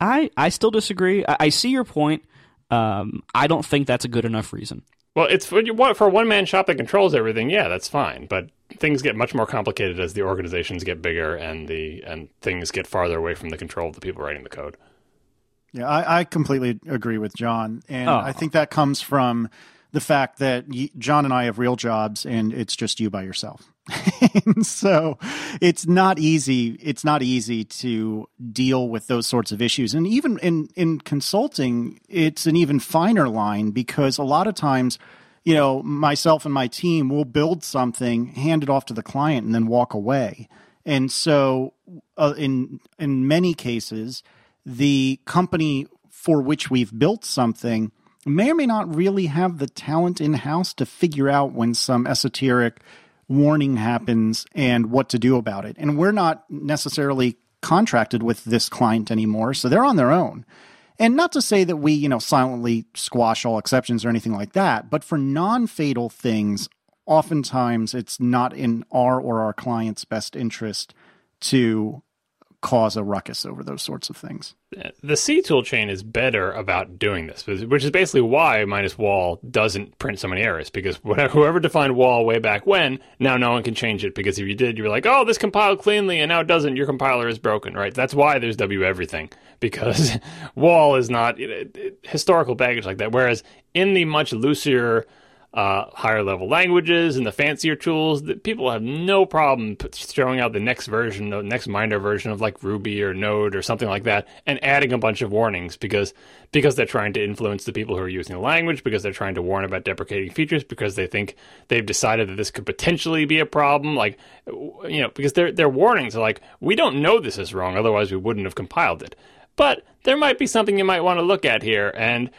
I I still disagree. I, I see your point. Um, I don't think that's a good enough reason. Well, it's for, for a one man shop that controls everything. Yeah, that's fine. But things get much more complicated as the organizations get bigger and the and things get farther away from the control of the people writing the code. Yeah, I, I completely agree with John, and oh. I think that comes from the fact that John and I have real jobs, and it's just you by yourself. so it's not easy. It's not easy to deal with those sorts of issues. And even in, in consulting, it's an even finer line because a lot of times, you know, myself and my team will build something, hand it off to the client, and then walk away. And so, uh, in in many cases, the company for which we've built something may or may not really have the talent in house to figure out when some esoteric warning happens and what to do about it. And we're not necessarily contracted with this client anymore, so they're on their own. And not to say that we, you know, silently squash all exceptions or anything like that, but for non-fatal things, oftentimes it's not in our or our client's best interest to cause a ruckus over those sorts of things. The C tool chain is better about doing this, which is basically why minus wall doesn't print so many errors because whoever defined wall way back when, now no one can change it because if you did, you're like, oh, this compiled cleanly and now it doesn't. Your compiler is broken, right? That's why there's W everything because wall is not historical baggage like that. Whereas in the much looser uh, higher level languages and the fancier tools that people have no problem throwing out the next version, the next minor version of like Ruby or Node or something like that, and adding a bunch of warnings because because they're trying to influence the people who are using the language, because they're trying to warn about deprecating features, because they think they've decided that this could potentially be a problem. Like you know, because their their warnings are like, we don't know this is wrong, otherwise we wouldn't have compiled it. But there might be something you might want to look at here, and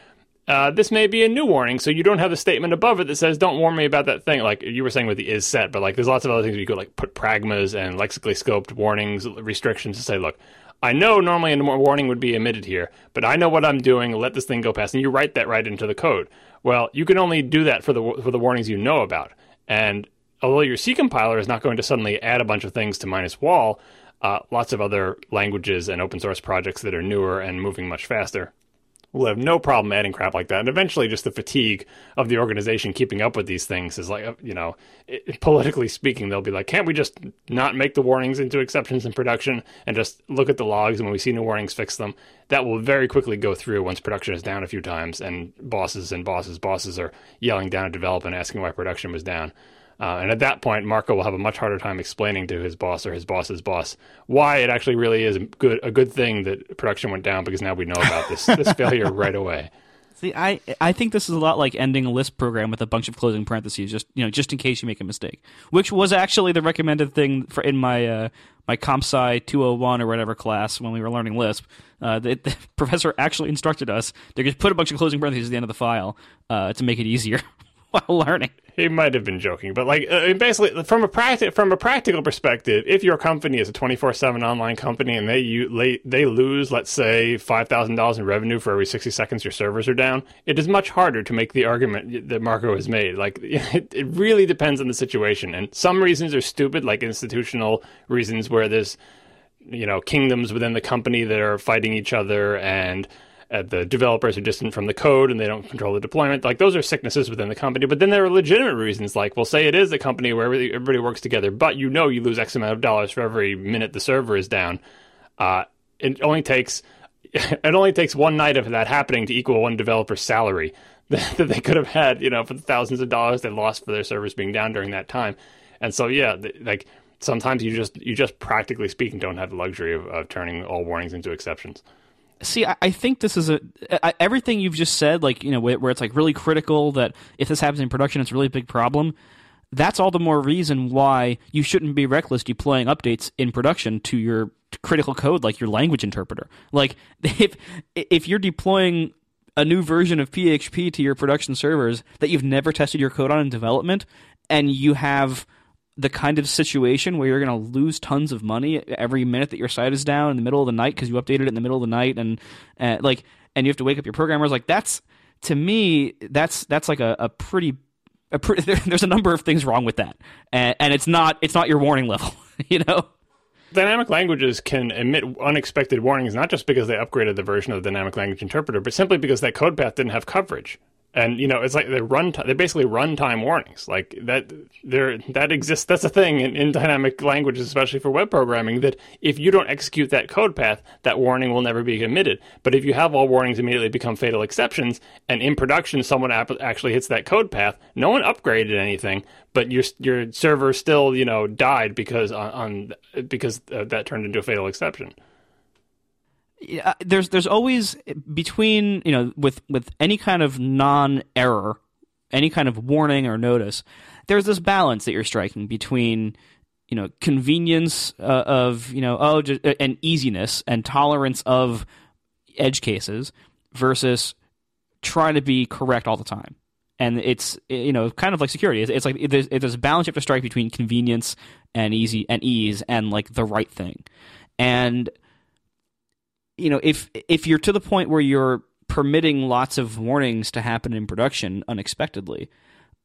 uh, this may be a new warning, so you don't have a statement above it that says, "Don't warn me about that thing." Like you were saying with the isset, but like there's lots of other things you could like put pragmas and lexically scoped warnings, restrictions to say, "Look, I know normally a warning would be emitted here, but I know what I'm doing. Let this thing go past." And you write that right into the code. Well, you can only do that for the for the warnings you know about, and although your C compiler is not going to suddenly add a bunch of things to minus wall, uh, lots of other languages and open source projects that are newer and moving much faster will have no problem adding crap like that. And eventually, just the fatigue of the organization keeping up with these things is like, uh, you know, it, politically speaking, they'll be like, can't we just not make the warnings into exceptions in production and just look at the logs and when we see new warnings, fix them? That will very quickly go through once production is down a few times and bosses and bosses, bosses are yelling down at development asking why production was down. Uh, and at that point, Marco will have a much harder time explaining to his boss or his boss's boss why it actually really is a good a good thing that production went down because now we know about this this failure right away. See, I I think this is a lot like ending a Lisp program with a bunch of closing parentheses, just you know, just in case you make a mistake, which was actually the recommended thing for in my uh, my comp sci 201 or whatever class when we were learning Lisp. Uh, the, the professor actually instructed us to just put a bunch of closing parentheses at the end of the file uh, to make it easier while learning he might have been joking, but like uh, basically from a practical from a practical perspective, if your company is a twenty four seven online company and they you, they lose let's say five thousand dollars in revenue for every sixty seconds your servers are down, it is much harder to make the argument that Marco has made. Like it, it really depends on the situation, and some reasons are stupid, like institutional reasons where there's you know kingdoms within the company that are fighting each other and uh, the developers are distant from the code and they don't control the deployment. Like those are sicknesses within the company. But then there are legitimate reasons, like well, say it is a company where everybody, everybody works together, but you know you lose X amount of dollars for every minute the server is down. Uh, it only takes it only takes one night of that happening to equal one developer's salary that they could have had, you know, for the thousands of dollars they lost for their servers being down during that time. And so, yeah, like sometimes you just you just practically speaking don't have the luxury of, of turning all warnings into exceptions see I, I, think this is a I, everything you've just said like you know where, where, it's like really critical that if this happens in production it's a really big problem that's all the more reason why you shouldn't be reckless deploying updates in production to your critical code like your language interpreter. Like if if you're deploying a new version of php to your production servers that you've never tested your code on in development and you have the kind of situation where you're going to lose tons of money every minute that your site is down in the middle of the night because you updated it in the middle of the night and uh, like and you have to wake up your programmers. Like that's to me that's that's like a, a pretty a there, there's a number of things wrong with that. And, and it's not it's not your warning level you know? Dynamic languages can emit unexpected warnings not just because they upgraded the version of the dynamic language interpreter but simply because that code path didn't have coverage and you know it's like they run they basically runtime warnings. Like that there that exists. That's a thing in, in, dynamic languages especially for web programming that if you don't execute that code path that warning will never be emitted but if you have all warnings immediately become fatal exceptions and in production someone actually hits that code path no one upgraded anything but your your server still you know died because on, on because uh, that turned into a fatal exception yeah, there's there's always between you know with with any kind of non-error, any kind of warning or notice, there's this balance that you're striking between you know convenience uh, of you know oh just, uh, and easiness and tolerance of edge cases versus trying to be correct all the time. And it's you know kind of like security. It's, it's like there's, there's a balance you have to strike between convenience and easy and ease and like the right thing. And you know, if if you're to the point where you're permitting lots of warnings to happen in production unexpectedly,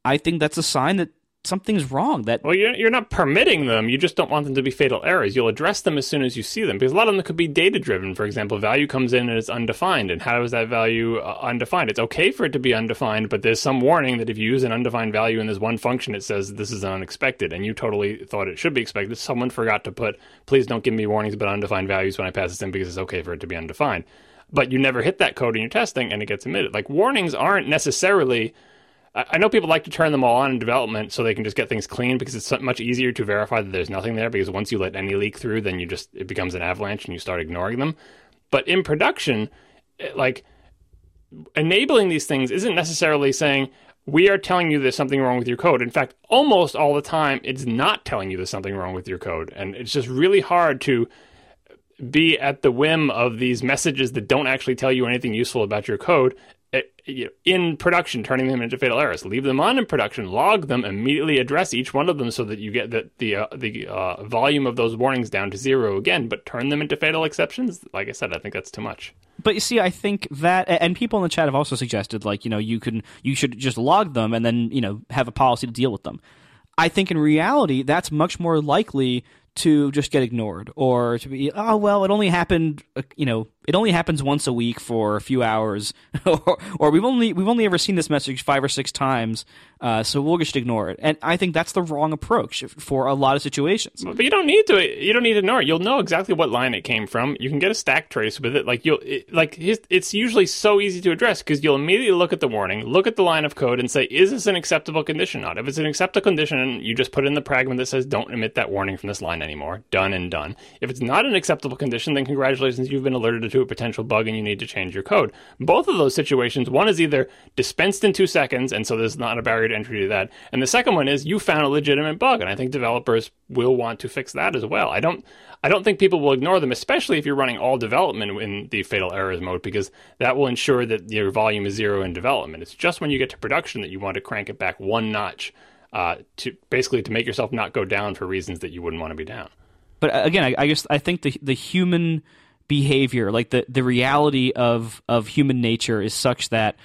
I think that's a sign that something's wrong. That well, you're, you're not permitting them. You just don't want them to be fatal errors. You'll address them as soon as you see them because a lot of them could be data driven. For example, value comes in and it's undefined, and how is that value uh, undefined? It's okay for it to be undefined, but there's some warning that if you use an undefined value in this one function, it says this is unexpected, and you totally thought it should be expected. Someone forgot to put please don't give me warnings about undefined values when I pass this in because it's okay for it to be undefined. But you never hit that code in your testing, and it gets emitted. Like warnings aren't necessarily I know people like to turn them all on in development so they can just get things clean because it's much easier to verify that there's nothing there because once you let any leak through, then you just it becomes an avalanche and you start ignoring them. But in production, eh, like enabling these things isn't necessarily saying we are telling you there's something wrong with your code. In fact, almost all the time, it's not telling you there's something wrong with your code, and it's just really hard to be at the whim of these messages that don't actually tell you anything useful about your code in production, turning them into fatal errors. Leave them on in production, log them, immediately address each one of them so that you get the the, uh, the uh, volume of those warnings down to zero again. But turn them into fatal exceptions. Like I said, I think that's too much. But you see, I think that, and people in the chat have also suggested, like you know, you can you should just log them and then you know have a policy to deal with them. I think in reality, that's much more likely to just get ignored or to be oh well it only happened uh, you know it only happens once a week for a few hours or, or we've only we've only ever seen this message five or six times uh, so we'll just ignore it. And i think that's the wrong approach for a lot of situations. But you don't need to you don't need to ignore it. You'll know exactly what line it came from. You can get a stack trace with it. Like you'll it, like it's usually so easy to address because you'll immediately look at the warning look at the line of code and say is this an acceptable condition not? If it's an acceptable condition you just put in the pragma that says don't emit that warning from this line anymore. Done and done. If it's not an acceptable condition then congratulations you've been alerted to a potential bug and you need to change your code. Both of those situations, one is either dispensed in two seconds, and so there's not a barrier to entry to that. And the second one is you found a legitimate bug, and I think developers will want to fix that as well. I don't I don't think people will ignore them, especially if you're running all development in the fatal errors mode, because that will ensure that your volume is zero in development. It's just when you get to production that you want to crank it back one notch uh, to basically to make yourself not go down for reasons that you wouldn't want to be down. But uh, again, I, I guess I think the the human behavior, like the the reality of of human nature, is such that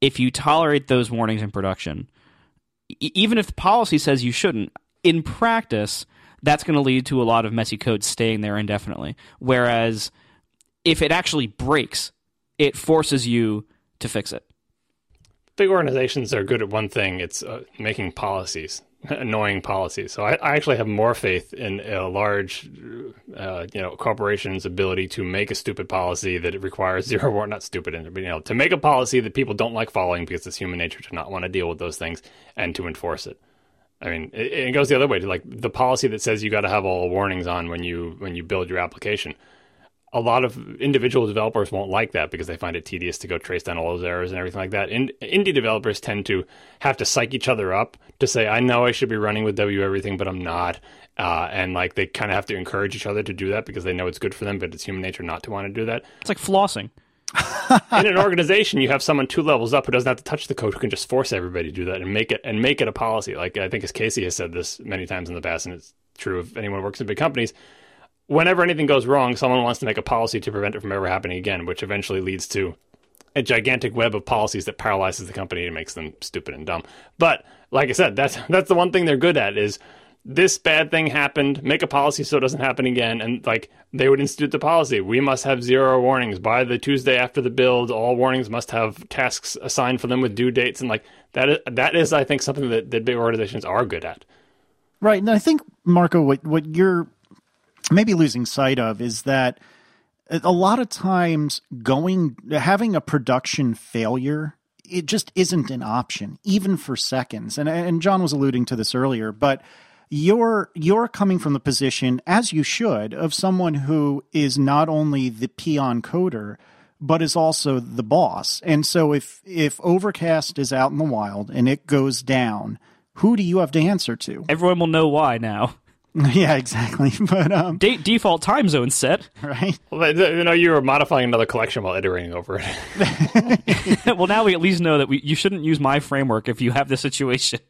if you tolerate those warnings in production, even if the policy says you shouldn't, in practice, that's going to lead to a lot of messy code staying there indefinitely. Whereas if it actually breaks, it forces you to fix it. Big organizations are good at one thing: it's uh, making policies annoying policies. So I, I, actually have more faith in a large, uh, you know, corporation's ability to make a stupid policy that it requires zero war, not stupid, but you know, to make a policy that people don't like following because it's human nature to not want to deal with those things and to enforce it. I mean, it, it goes the other way to like the policy that says you got to have all warnings on when you when you build your application a lot of individual developers won't like that because they find it tedious to go trace down all those errors and everything like that. In, indie developers tend to have to psych each other up to say, I know I should be running with W everything, but I'm not. Uh, and like they kind of have to encourage each other to do that because they know it's good for them, but it's human nature not to want to do that. It's like flossing. in an organization, you have someone two levels up who doesn't have to touch the code, who can just force everybody to do that and make it and make it a policy. Like I think as Casey has said this many times in the past, and it's true of anyone who works in big companies whenever anything goes wrong, someone wants to make a policy to prevent it from ever happening again, which eventually leads to a gigantic web of policies that paralyzes the company and makes them stupid and dumb. But like I said, that's that's the one thing they're good at is this bad thing happened, make a policy so it doesn't happen again, and like they would institute the policy. We must have zero warnings by the Tuesday after the build. All warnings must have tasks assigned for them with due dates, and like that is that is I think something that, that big organizations are good at. Right, and I think Marco, what what you're maybe losing sight of is that a lot of times going having a production failure it just isn't an option even for seconds. And and John was alluding to this earlier but you're you're coming from the position as you should of someone who is not only the peon coder but is also the boss. And so if if overcast is out in the wild and it goes down who do you have to answer to? Everyone will know why now Yeah, exactly. But um, De- default time zone set, right? Well, you know, you were modifying another collection while iterating over it. well, now we at least know that we, you shouldn't use my framework if you have this situation.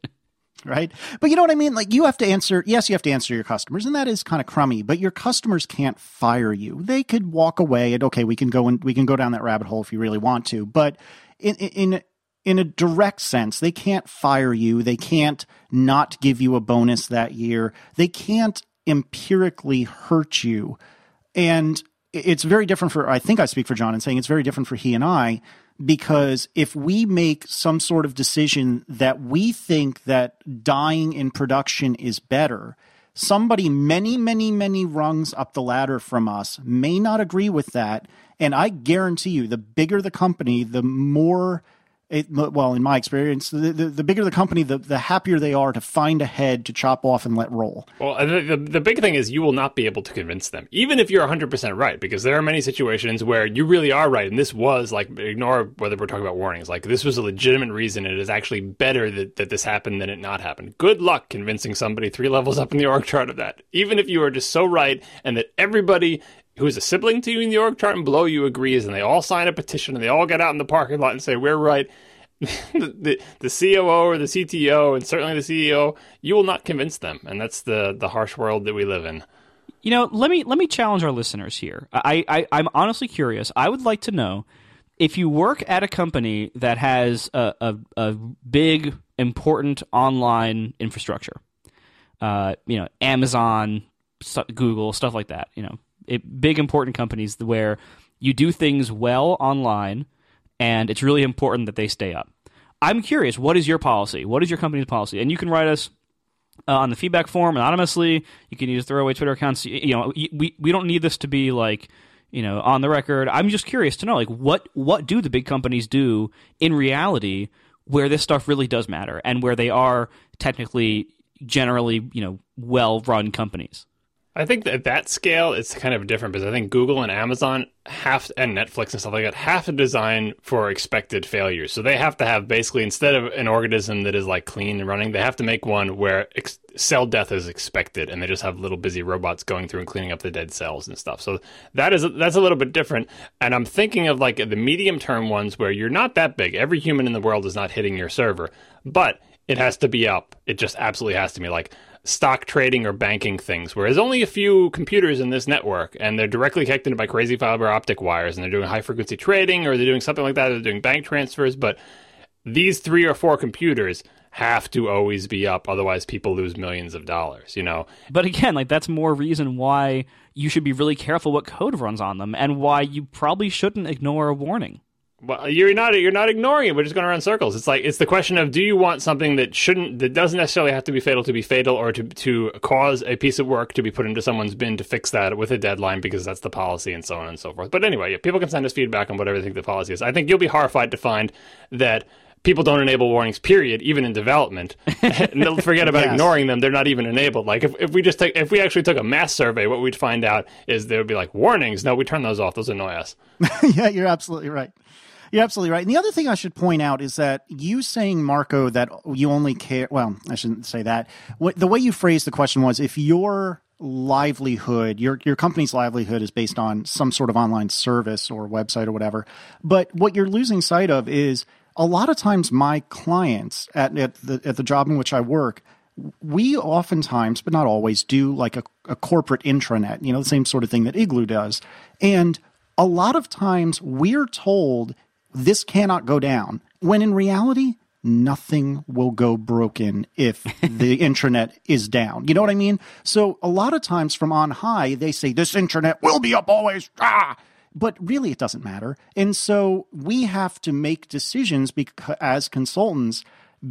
right? But you know what I mean? Like you have to answer, yes, you have to answer your customers, and that is kind of crummy, but your customers can't fire you. They could walk away and okay, we can go and we can go down that rabbit hole if you really want to. But in in in a direct sense. They can't fire you. They can't not give you a bonus that year. They can't empirically hurt you. And it's very different for, I think I speak for John in saying it's very different for he and I, because if we make some sort of decision that we think that dying in production is better, somebody many, many, many rungs up the ladder from us may not agree with that. And I guarantee you, the bigger the company, the more it, well, in my experience, the, the, the, bigger the company, the, the happier they are to find a head to chop off and let roll. Well, the, the, the big thing is you will not be able to convince them, even if you're 100% right, because there are many situations where you really are right. And this was like, ignore whether we're talking about warnings. Like, this was a legitimate reason. It is actually better that, that this happened than it not happened. Good luck convincing somebody three levels up in the org chart of that, even if you are just so right and that everybody who is a sibling to you in the org chart and below you agrees, and they all sign a petition and they all get out in the parking lot and say, We're right. the, the, the COO or the CTO and certainly the CEO, you will not convince them, and that's the the harsh world that we live in. You know, let me let me challenge our listeners here. I, I I'm honestly curious. I would like to know if you work at a company that has a, a, a big important online infrastructure. Uh, you know, Amazon, Google, stuff like that. You know, it, big important companies where you do things well online, and it's really important that they stay up. I'm curious, what is your policy? What is your company's policy? And you can write us uh, on the feedback form anonymously. You can use throwaway Twitter accounts. You, you know, we we don't need this to be like you know on the record. I'm just curious to know like what what do the big companies do in reality where this stuff really does matter and where they are technically generally you know well run companies. I think that at that scale, it's kind of different because I think Google and Amazon have and Netflix and stuff like that have to design for expected failures. So they have to have basically instead of an organism that is like clean and running, they have to make one where ex- cell death is expected, and they just have little busy robots going through and cleaning up the dead cells and stuff. So that is that's a little bit different. And I'm thinking of like the medium term ones where you're not that big. Every human in the world is not hitting your server, but it has to be up. It just absolutely has to be like stock trading or banking things, where there's only a few computers in this network and they're directly connected by crazy fiber optic wires and they're doing high frequency trading or they're doing something like that, they're doing bank transfers. But these three or four computers have to always be up, otherwise people lose millions of dollars, you know. But again, like that's more reason why you should be really careful what code runs on them and why you probably shouldn't ignore a warning. Well, you're not you're not ignoring it. We're just going around circles. It's like it's the question of do you want something that shouldn't that doesn't necessarily have to be fatal to be fatal, or to to cause a piece of work to be put into someone's bin to fix that with a deadline because that's the policy and so on and so forth. But anyway, people can send us feedback on whatever they think the policy is. I think you'll be horrified to find that people don't enable warnings period even in development and they'll forget about yes. ignoring them they're not even enabled like if, if we just take if we actually took a mass survey what we'd find out is there would be like warnings no we turn those off those annoy us yeah you're absolutely right you're absolutely right. And the other thing I should point out is that you saying, Marco, that you only care, well, I shouldn't say that. What, the way you phrased the question was if your livelihood, your, your company's livelihood is based on some sort of online service or website or whatever. But what you're losing sight of is a lot of times my clients at, at, the, at the job in which I work, we oftentimes, but not always, do like a, a corporate intranet, you know, the same sort of thing that Igloo does. And a lot of times we're told this cannot go down. When in reality, nothing will go broken if the intranet is down. You know what I mean? So a lot of times from on high, they say this intranet will be up always. Ah! But really, it doesn't matter. And so we have to make decisions as consultants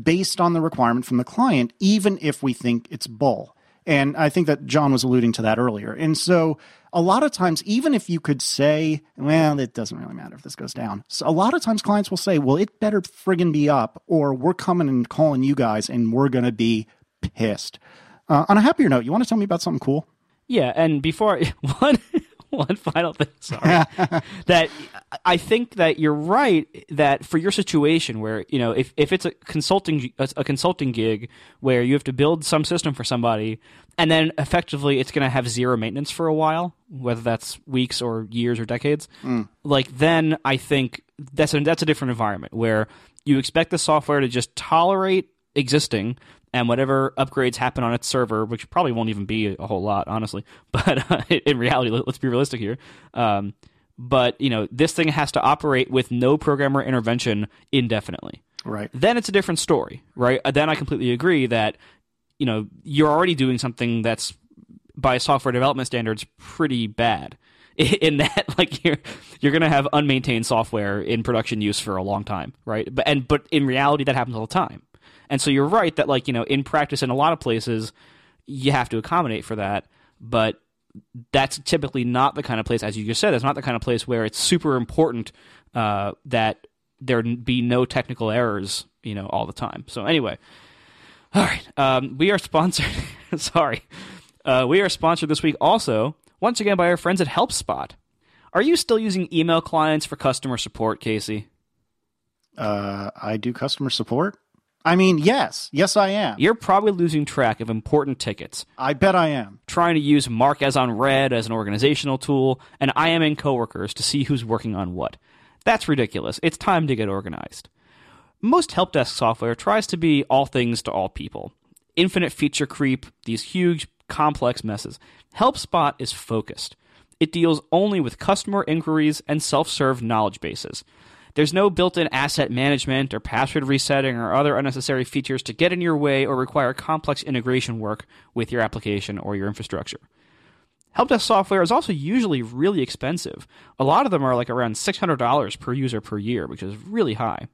based on the requirement from the client, even if we think it's bull. And I think that John was alluding to that earlier. And so a lot of times, even if you could say, well, it doesn't really matter if this goes down. So a lot of times clients will say, well, it better friggin' be up or we're coming and calling you guys and we're going to be pissed. Uh, on a happier note, you want to tell me about something cool? Yeah. And before one, one final thing, sorry, that I think that you're right that for your situation where you know if, if it's a consulting a consulting gig where you have to build some system for somebody and then effectively it's going to have zero maintenance for a while, whether that's weeks or years or decades, mm. like then I think that's a, that's a different environment where you expect the software to just tolerate existing and whatever upgrades happen on its server, which probably won't even be a whole lot, honestly. But uh, in reality, let's be realistic here. Um, but you know, this thing has to operate with no programmer intervention indefinitely. Right. Then it's a different story, right? Uh, then I completely agree that you know you're already doing something that's by software development standards pretty bad in that like you're you're going to have unmaintained software in production use for a long time right but and but in reality that happens all the time and so you're right that like you know in practice in a lot of places you have to accommodate for that, but that's typically not the kind of place, as you just said, it's not the kind of place where it's super important uh, that there be no technical errors, you know, all the time. So anyway, all right, um, we are sponsored. sorry, uh, we are sponsored this week also once again by our friends at HelpSpot. Are you still using email clients for customer support, Casey? Uh, I do customer support. I mean, yes. Yes, I am. You're probably losing track of important tickets. I bet I am. Trying to use Mark as Unread as an organizational tool and I am in coworkers to see who's working on what. That's ridiculous. It's time to get organized. Most help desk software tries to be all things to all people. Infinite feature creep, these huge, complex messes. HelpSpot is focused. It deals only with customer inquiries and self serve knowledge bases. There's no built in asset management or password resetting or other unnecessary features to get in your way or require complex integration work with your application or your infrastructure. Help desk software is also usually really expensive. A lot of them are like around $600 per user per year, which is really high.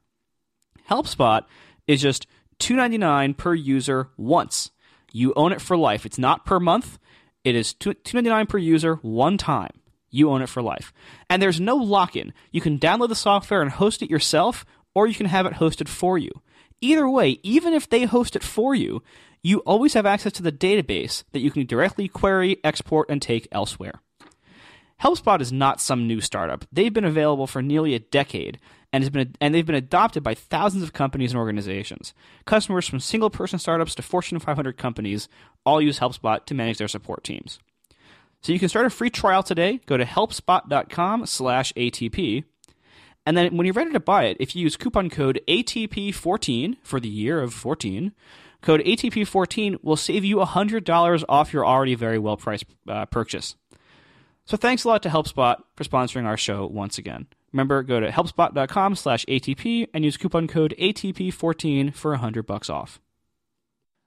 HelpSpot is just 299 per user once. You own it for life. It's not per month. It is 299 per user one time. You own it for life. And there's no lock in. You can download the software and host it yourself, or you can have it hosted for you. Either way, even if they host it for you, you always have access to the database that you can directly query, export, and take elsewhere. HelpSpot is not some new startup. They've been available for nearly a decade and has been and they've been adopted by thousands of companies and organizations. Customers from single person startups to Fortune 500 companies all use HelpSpot to manage their support teams. So you can start a free trial today. Go to helpspot.com slash ATP. And then when you're ready to buy it, if you use coupon code ATP14 for the year of 14, code ATP14 will save you $100 off your already very well priced uh, purchase. So thanks a lot to HelpSpot for sponsoring our show once again. Remember, go to helpspot.com slash ATP and use coupon code ATP14 for 100 bucks off.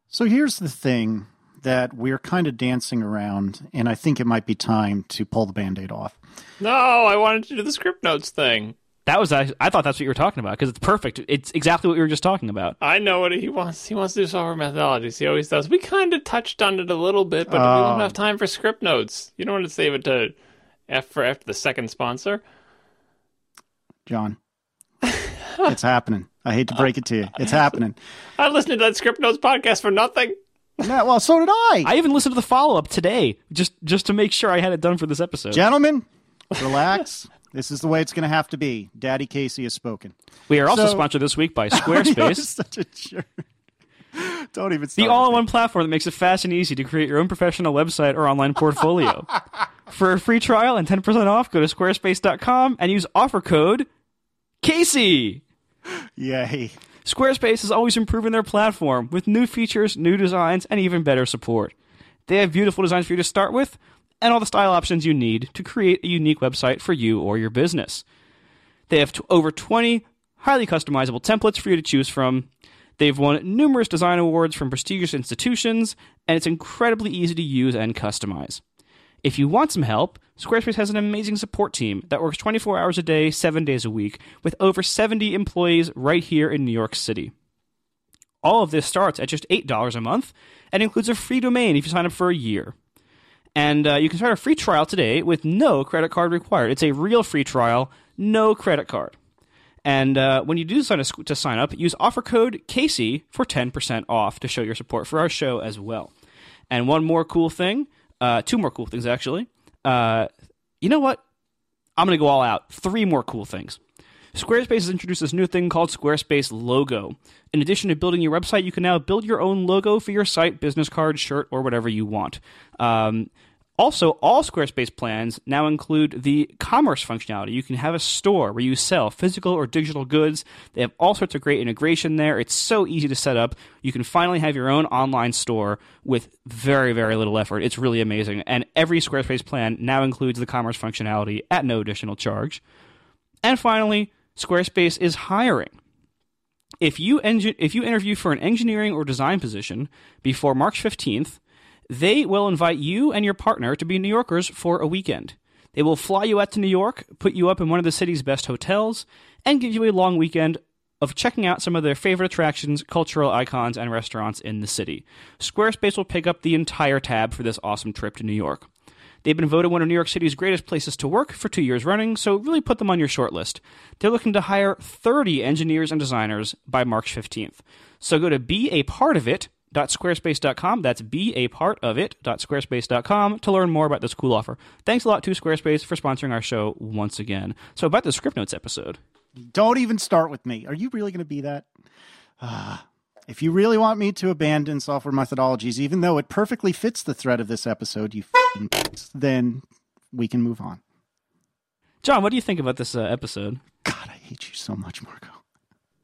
So here's the thing that we're kind of dancing around, and I think it might be time to pull the band aid off. No, I wanted to do the Scriptnotes thing. That was I, I thought that's what you were talking about because it's perfect. It's exactly what we were just talking about. I know what he wants. He wants to do software methodologies. He always does. We kind of touched on it a little bit, but we don't have oh. time for Scriptnotes. You don't want to save it to F for after the second sponsor. John, it's happening. I hate to break it to you. It's happening. I listened to that Scriptnotes podcast for nothing. Yeah, well, so did I. I even listened to the follow up today just just to make sure I had it done for this episode. Gentlemen, relax. this is the way it's going to have to be. Daddy Casey has spoken. we are also So- sponsored this week by Squarespace, such a jerk. Don't even the all in one platform that makes it fast and easy to create your own professional website or online portfolio. for a free trial and 10% off, go to squarespace.com and use offer code Casey. Yay. Squarespace is always improving their platform with new features, new designs, and even better support. They have beautiful designs for you to start with and all the style options you need to create a unique website for you or your business. They have t- over 20 highly customizable templates for you to choose from. They've won numerous design awards from prestigious institutions, and it's incredibly easy to use and customize. If you want some help, Squarespace has an amazing support team that works 24 hours a day, 7 days a week, with over 70 employees right here in New York City. All of this starts at just $8 a month and includes a free domain if you sign up for a year. And uh, you can start a free trial today with no credit card required. It's a real free trial, no credit card. And uh, when you do sign, to, to sign up, use offer code Casey for 10% off to show your support for our show as well. And one more cool thing, uh, two more cool things actually. Uh, you know what? I'm going to go all out. Three more cool things. Squarespace has introduced this new thing called Squarespace Logo. In addition to building your website, you can now build your own logo for your site, business card, shirt, or whatever you want. Um, also, all Squarespace plans now include the commerce functionality. You can have a store where you sell physical or digital goods. They have all sorts of great integration there. It's so easy to set up. You can finally have your own online store with very, very little effort. It's really amazing. And every Squarespace plan now includes the commerce functionality at no additional charge. And finally, Squarespace is hiring. If you engi- if you interview for an engineering or design position before March 15th, they will invite you and your partner to be New Yorkers for a weekend. They will fly you out to New York, put you up in one of the city's best hotels, and give you a long weekend of checking out some of their favorite attractions, cultural icons, and restaurants in the city. Squarespace will pick up the entire tab for this awesome trip to New York. They've been voted one of New York City's greatest places to work for two years running, so really put them on your short list. They're looking to hire 30 engineers and designers by March 15th. So go to be a part of it squarespace.com that's be a part of it squarespace.com to learn more about this cool offer thanks a lot to squarespace for sponsoring our show once again so about the Scriptnotes episode Don't even start with me. Are you really going to be that? Ah. if you really want me to abandon software methodologies, even though it perfectly fits the thread of this episode, you then we can move on. john what do you think about this uh, episode God, I hate you so much, Marco.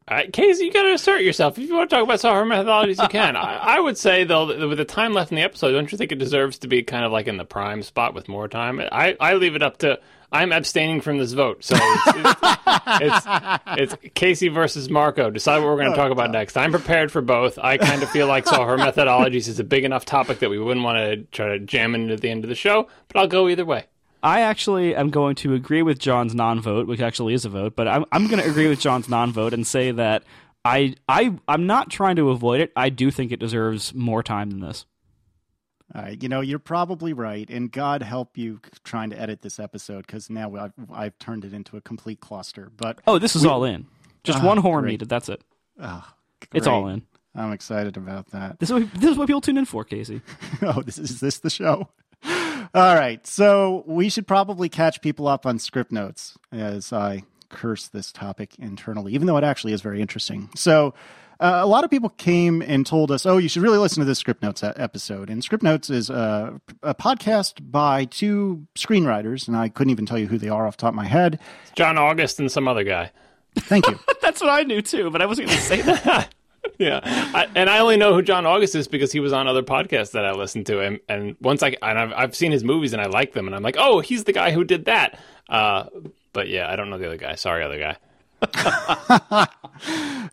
Uh, Casey, you got to assert yourself. If you want to talk about software methodologies, you can. I, I would say, though, with the time left in the episode, don't you think it deserves to be kind of like in the prime spot with more time? I, I leave it up to. I'm abstaining from this vote, so it's, it's, it's, it's Casey versus Marco. Decide what we're going to talk about next. I'm prepared for both. I kind of feel like software methodologies is a big enough topic that we wouldn't want to try to jam it into the end of the show, but I'll go either way. I actually am going to agree with John's non-vote, which actually is a vote, but I'm I'm going to agree with John's non-vote and say that I I I'm not trying to avoid it. I do think it deserves more time than this. All right, you know you're probably right, and God help you trying to edit this episode because now I've, I've turned it into a complete cluster. But oh, this is we, all in. Just ah, one horn needed. That's it. Oh, it's all in. I'm excited about that. This is what, this is what people tune in for, Casey. oh, this is, is this the show? All right. So we should probably catch people up on Scriptnotes as I curse this topic internally, even though it actually is very interesting. So uh, a lot of people came and told us, "Oh, you should really listen to this Scriptnotes episode." And Scriptnotes is a, a, podcast by two screenwriters, and I couldn't even tell you who they are off the top of my head. John August and some other guy. Thank you. That's what I knew too, but I wasn't going to say that. yeah, I, and I only know who John August is because he was on other podcasts that I listened to, and and once I and I've I've seen his movies and I like them, and I'm like, oh, he's the guy who did that. Uh, but yeah, I don't know the other guy. Sorry, other guy.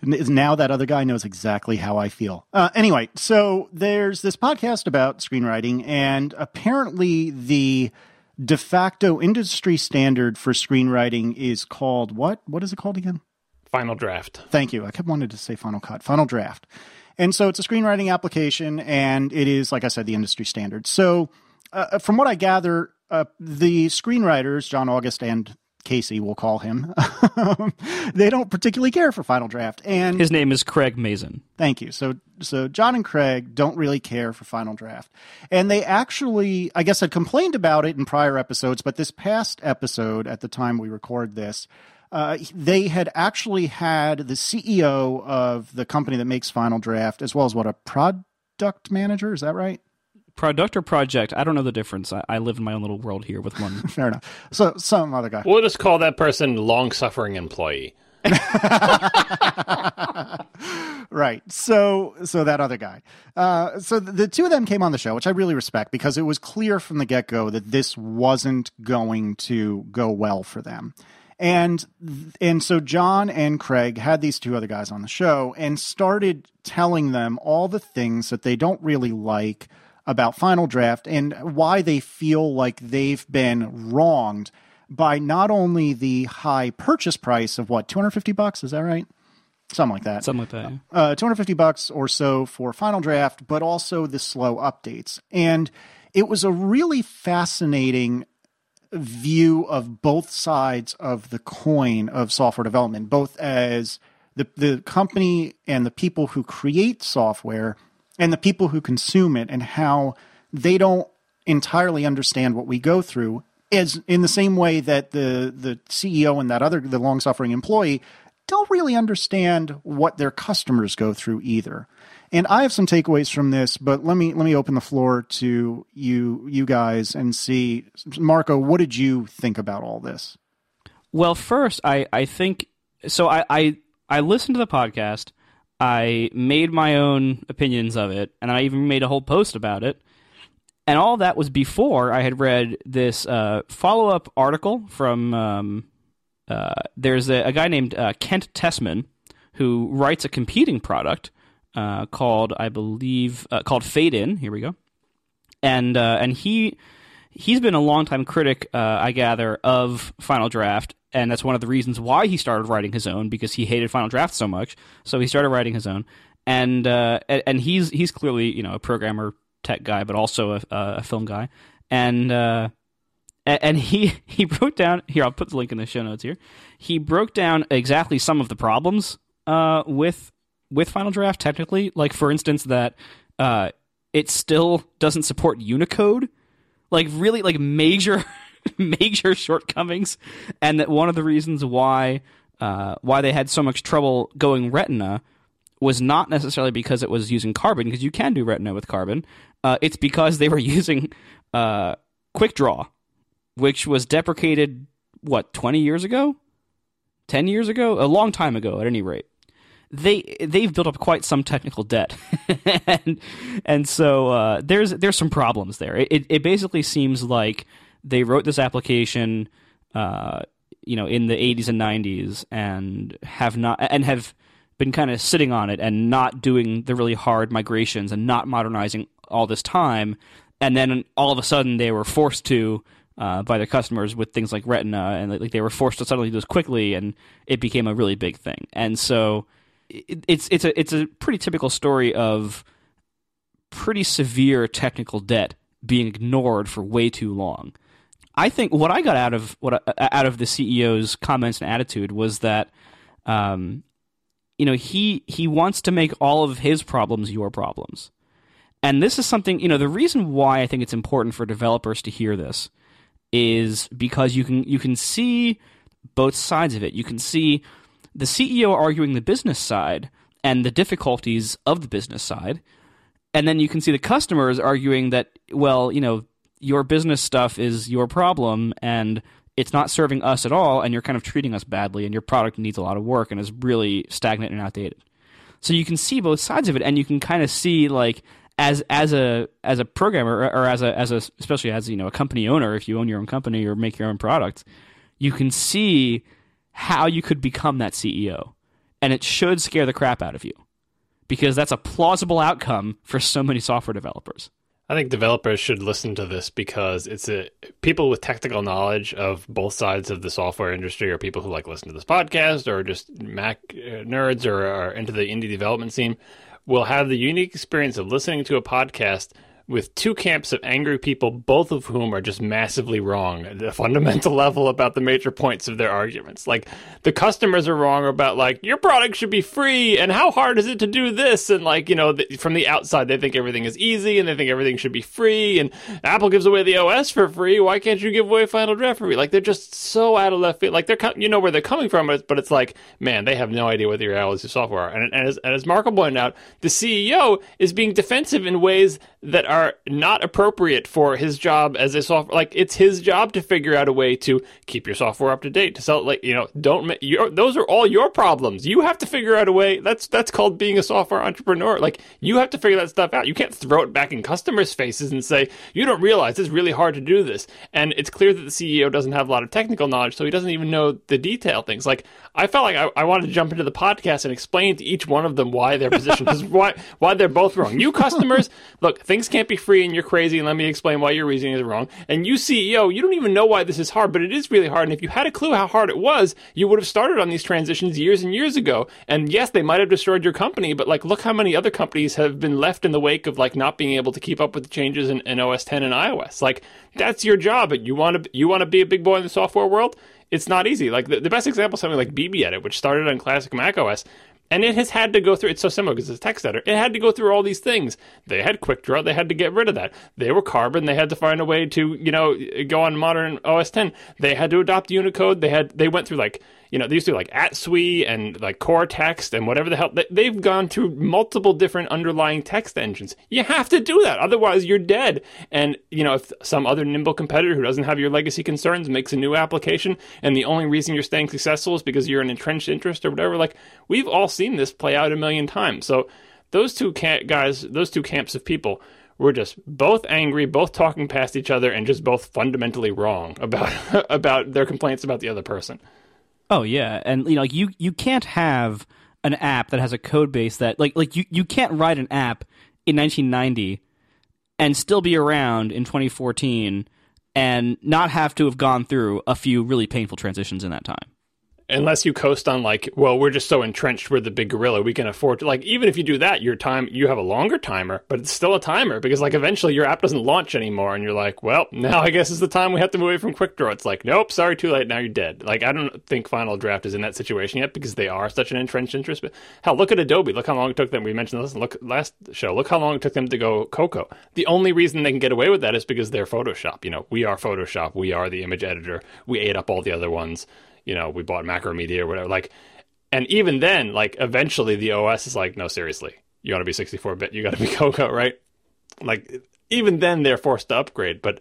now that other guy knows exactly how I feel. Uh, anyway, so there's this podcast about screenwriting, and apparently the de facto industry standard for screenwriting is called what? What is it called again? Final Draft. Thank you. I kept wanting to say Final Cut. Final Draft. And so it's a screenwriting application, and it is, like I said, the industry standard. So, uh, from what I gather, uh, the screenwriters, John August and Casey, we'll call him, they don't particularly care for Final Draft. And his name is Craig Mazin. Thank you. So, so John and Craig don't really care for Final Draft, and they actually, I guess, had complained about it in prior episodes. But this past episode, at the time we record this, uh, they had actually had the CEO of the company that makes Final Draft, as well as what a product manager. Is that right? Product or project? I don't know the difference. I, I live in my own little world here with one. Fair enough. So some other guy. We'll just call that person long-suffering employee. right. So, so that other guy. Uh, so the, the two of them came on the show, which I really respect because it was clear from the get go that this wasn't going to go well for them. And and so John and Craig had these two other guys on the show and started telling them all the things that they don't really like about Final Draft and why they feel like they've been wronged by not only the high purchase price of what 250 bucks? Is that right? Something like that. Something like that yeah. uh, 250 bucks or so for final draft but also the slow updates. And it was a really fascinating view of both sides of the coin of software development, both as the, the company and the people who create software and the people who consume it, and how they don't entirely understand what we go through. Is in the same way that the the CEO and that other the long suffering employee don't really understand what their customers go through either. And I have some takeaways from this, but let me let me open the floor to you you guys and see Marco, what did you think about all this? Well, first, I I think so I I, I listened to the podcast, I made my own opinions of it, and I even made a whole post about it. And all that was before I had read this uh, follow up article from um, uh, there's a, a, guy named uh, Kent Tessman who writes a competing product uh, called, I believe, uh, called Fade In. Here we go, and uh, and he he's been a longtime critic, uh, I gather, of Final Draft, and that's one of the reasons why he started writing his own because he hated Final Draft so much. So he started writing his own, and uh, and he's he's clearly you know a programmer tech guy, but also a, a film guy, and uh, and he he broke down here. I'll put the link in the show notes here. He broke down exactly some of the problems uh, with with Final Draft technically. Like for instance, that uh, it still doesn't support Unicode. Like really, like major major shortcomings, and that one of the reasons why uh, why they had so much trouble going Retina was not necessarily because it was using Carbon, because you can do Retina with Carbon. Uh, it's because they were using uh, QuickDraw, which was deprecated what twenty years ago, ten years ago, a long time ago at any rate. They they've built up quite some technical debt, and and so uh, there's there's some problems there. It it basically seems like they wrote this application, uh, you know, in the 80s and 90s, and have not and have been kind of sitting on it and not doing the really hard migrations and not modernizing all this time, and then all of a sudden they were forced to. Uh, by their customers with things like Retina, and like they were forced to suddenly do this quickly, and it became a really big thing. And so, it, it's it's a it's a pretty typical story of pretty severe technical debt being ignored for way too long. I think what I got out of what out of the CEO's comments and attitude was that, um, you know, he he wants to make all of his problems your problems, and this is something you know. The reason why I think it's important for developers to hear this is because you can you can see both sides of it. You can see the CEO arguing the business side and the difficulties of the business side, and then you can see the customers arguing that well, you know, your business stuff is your problem and it's not serving us at all and you're kind of treating us badly and your product needs a lot of work and is really stagnant and outdated. So you can see both sides of it and you can kind of see like as as a as a programmer or, as a as a especially as you know a company owner if you own your own company or make your own product, you can see how you could become that CEO. And it should scare the crap out of you because that's a plausible outcome for so many software developers. I think developers should listen to this because it's a people with technical knowledge of both sides of the software industry, or people who like listen to this podcast, or just Mac uh, nerds, or are into the indie development scene, will have the unique experience of listening to a podcast with two camps of angry people, both of whom are just massively wrong at a fundamental level about the major points of their arguments. Like the customers are wrong about like your product should be free and how hard is it to do this and like you know the, from the outside they think everything is easy and they think everything should be free and Apple gives away the OS for free. Why can't you give away Final Draft for free? Like they're just so out of left field. Like they're you know where they're coming from, but it's like man they have no idea what the realities of software are. And, and as, and as Marco pointed out, the CEO is being defensive in ways that are not appropriate for his job as a software. Like it's his job to figure out a way to keep your software up to date. To sell, like you know, don't your, those are all your problems. You have to figure out a way. That's that's called being a software entrepreneur. Like you have to figure that stuff out. You can't throw it back in customers' faces and say you don't realize it's really hard to do this. And it's clear that the CEO doesn't have a lot of technical knowledge, so he doesn't even know the detail things. Like I felt like I, I wanted to jump into the podcast and explain to each one of them why their position is why why they're both wrong. You customers, look, things can't be free and you're crazy and let me explain why your reasoning is wrong. And you CEO, you don't even know why this is hard, but it is really hard. And if you had a clue how hard it was, you would have started on these transitions years and years ago. And yes, they might have destroyed your company, but like look how many other companies have been left in the wake of like not being able to keep up with the changes in, in OS 10 and iOS. Like that's your job. You want to you want to be a big boy in the software world? It's not easy. Like the, the best example is something like BBEdit, which started on classic Mac OS and it has had to go through, it's so similar because it's a text editor. It had to go through all these things. They had QuickDraw. They had to get rid of that. They were Carbon. They had to find a way to, you know, go on modern OS 10. They had to adopt Unicode. They had, they went through like you know, they used to like ATSUI and like core text and whatever the hell. They've gone through multiple different underlying text engines. You have to do that. Otherwise, you're dead. And, you know, if some other nimble competitor who doesn't have your legacy concerns makes a new application and the only reason you're staying successful is because you're an entrenched interest or whatever, like we've all seen this play out a million times. So those two guys, those two camps of people, were just both angry, both talking past each other, and just both fundamentally wrong about about their complaints about the other person. Oh yeah, and you know, like you you can't have an app that has a code base that like like you you can't write an app in 1990 and still be around in 2014 and not have to have gone through a few really painful transitions in that time unless you coast on like, well, we're just so entrenched, we're the big gorilla, we can afford to like even if you do that, your time you have a longer timer, but it's still a timer because like eventually your app doesn't launch anymore and you're like, well, now I guess is the time we have to move away from QuickDraw. It's like, nope, sorry, too late, now you're dead. Like I don't think Final Draft is in that situation yet because they are such an entrenched interest. But hell, look at Adobe. Look how long it took them. We mentioned this look last show. Look how long it took them to go Cocoa. The only reason they can get away with that is because they're Photoshop. You know, we are Photoshop. We are the image editor. We ate up all the other ones you know, we bought Macromedia or whatever. Like, and even then, like, eventually the OS is like, no, seriously, you want to be 64 bit, you got to be Cocoa, right? Like, even then they're forced to upgrade. But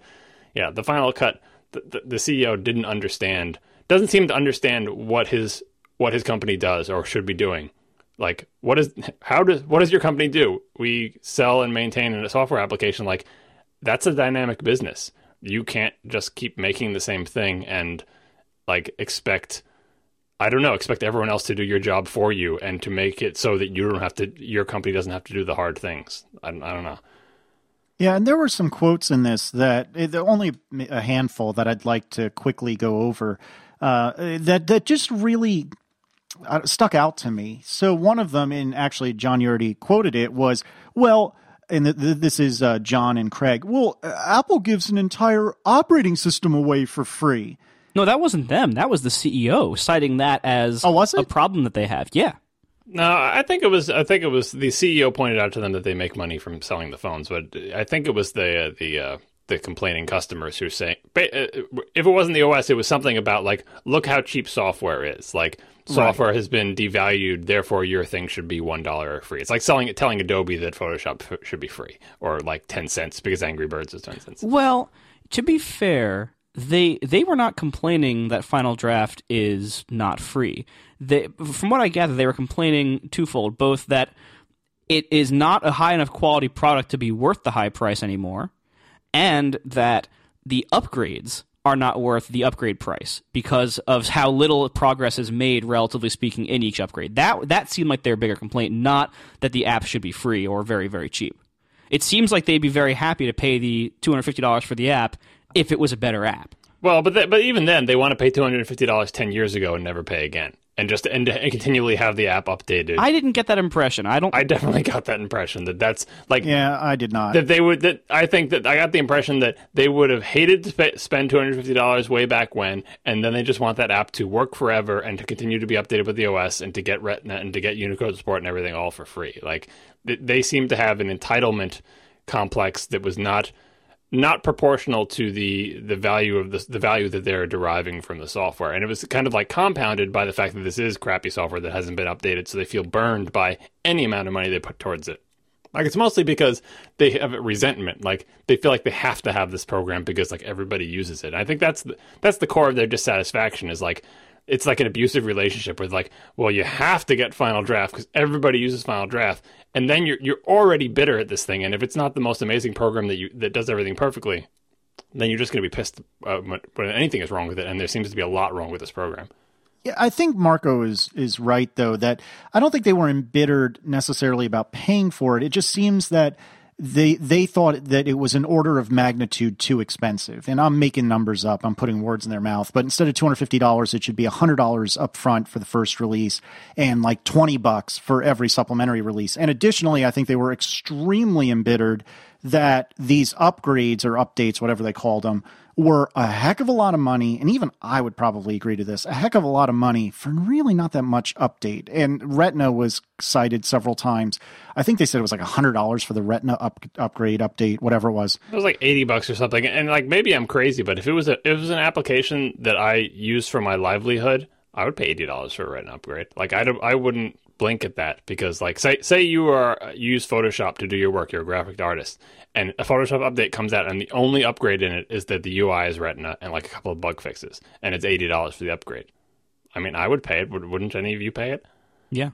yeah, the Final Cut, the, the, the CEO didn't understand, doesn't seem to understand what his what his company does or should be doing Like, what is how does what does your company do? We sell and maintain a software application. Like, that's a dynamic business. You can't just keep making the same thing and like expect I don't know, expect everyone else to do your job for you and to make it so that you don't have to your company doesn't have to do the hard things. I, I don't know. Yeah, and there were some quotes in this that eh, only a handful that I'd like to quickly go over uh, that that just really uh, stuck out to me. So one of them, and actually John, you already quoted it, was well. And this is uh, John and Craig. Well, Apple gives an entire operating system away for free. No, that wasn't them. That was the CEO citing that as oh, was it? a problem that they have. Yeah. No, I think it was. I think it was the CEO pointed out to them that they make money from selling the phones, but I think it was the the uh, the complaining customers who say uh, if it wasn't the OS, it was something about like look how cheap software is. Like software right. has been devalued, therefore your thing should be one dollar free. It's like selling telling Adobe that Photoshop should be free or like ten cents because Angry Birds is ten cents. Well, to be fair, they they were not complaining that Final Draft is not free they, from what I gather, they were complaining twofold: both that it is not a high enough quality product to be worth the high price anymore, and that the upgrades are not worth the upgrade price because of how little progress is made, relatively speaking, in each upgrade. That that seemed like their bigger complaint, not that the app should be free or very very cheap. It seems like they'd be very happy to pay the two hundred fifty dollars for the app if it was a better app. Well, but th- but even then, they want to pay two hundred and fifty dollars ten years ago and never pay again and just and, and continually have the app updated. I didn't get that impression. I don't. I definitely got that impression that that's like. Yeah, I did not. That they would. That I think that I got the impression that they would have hated to sp- spend two hundred fifty dollars way back when, and then they just want that app to work forever and to continue to be updated with the OS and to get Retina and to get Unicode support and everything all for free. Like they, they seem to have an entitlement complex that was not not proportional to the the value of the the value that they're deriving from the software. And it was kind of like compounded by the fact that this is crappy software that hasn't been updated, so they feel burned by any amount of money they put towards it. Like it's mostly because they have a resentment. Like they feel like they have to have this program because like everybody uses it. And I think that's the, that's the core of their dissatisfaction is like it's like an abusive relationship with like, well, you have to get Final Draft because everybody uses Final Draft, and then you're you're already bitter at this thing. And if it's not the most amazing program that you that does everything perfectly, then you're just going to be pissed uh, when anything is wrong with it. And there seems to be a lot wrong with this program. Yeah, I think Marco is is right though that I don't think they were embittered necessarily about paying for it. It just seems that they they thought that it was an order of magnitude too expensive. And I'm making numbers up. I'm putting words in their mouth. But instead of $250, it should be $100 up front for the first release and like 20 bucks for every supplementary release. And additionally, I think they were extremely embittered that these upgrades or updates, whatever they called them, were a heck of a lot of money, and even I would probably agree to this, a heck of a lot of money for really not that much update. And Retina was cited several times. I think they said it was like hundred dollars for the Retina up, upgrade update, whatever it was. It was like eighty bucks or something. And like maybe I'm crazy, but if it was a it was an application that I use for my livelihood, I would pay eighty dollars for a Retina upgrade. Like I I wouldn't blink at that because like say say you are use Photoshop to do your work, you're a graphic artist, and a Photoshop update comes out, and the only upgrade in it is that the UI is Retina and like a couple of bug fixes, and it's eighty dollars for the upgrade. I mean, I would pay it. Wouldn't any of you pay it? Yeah.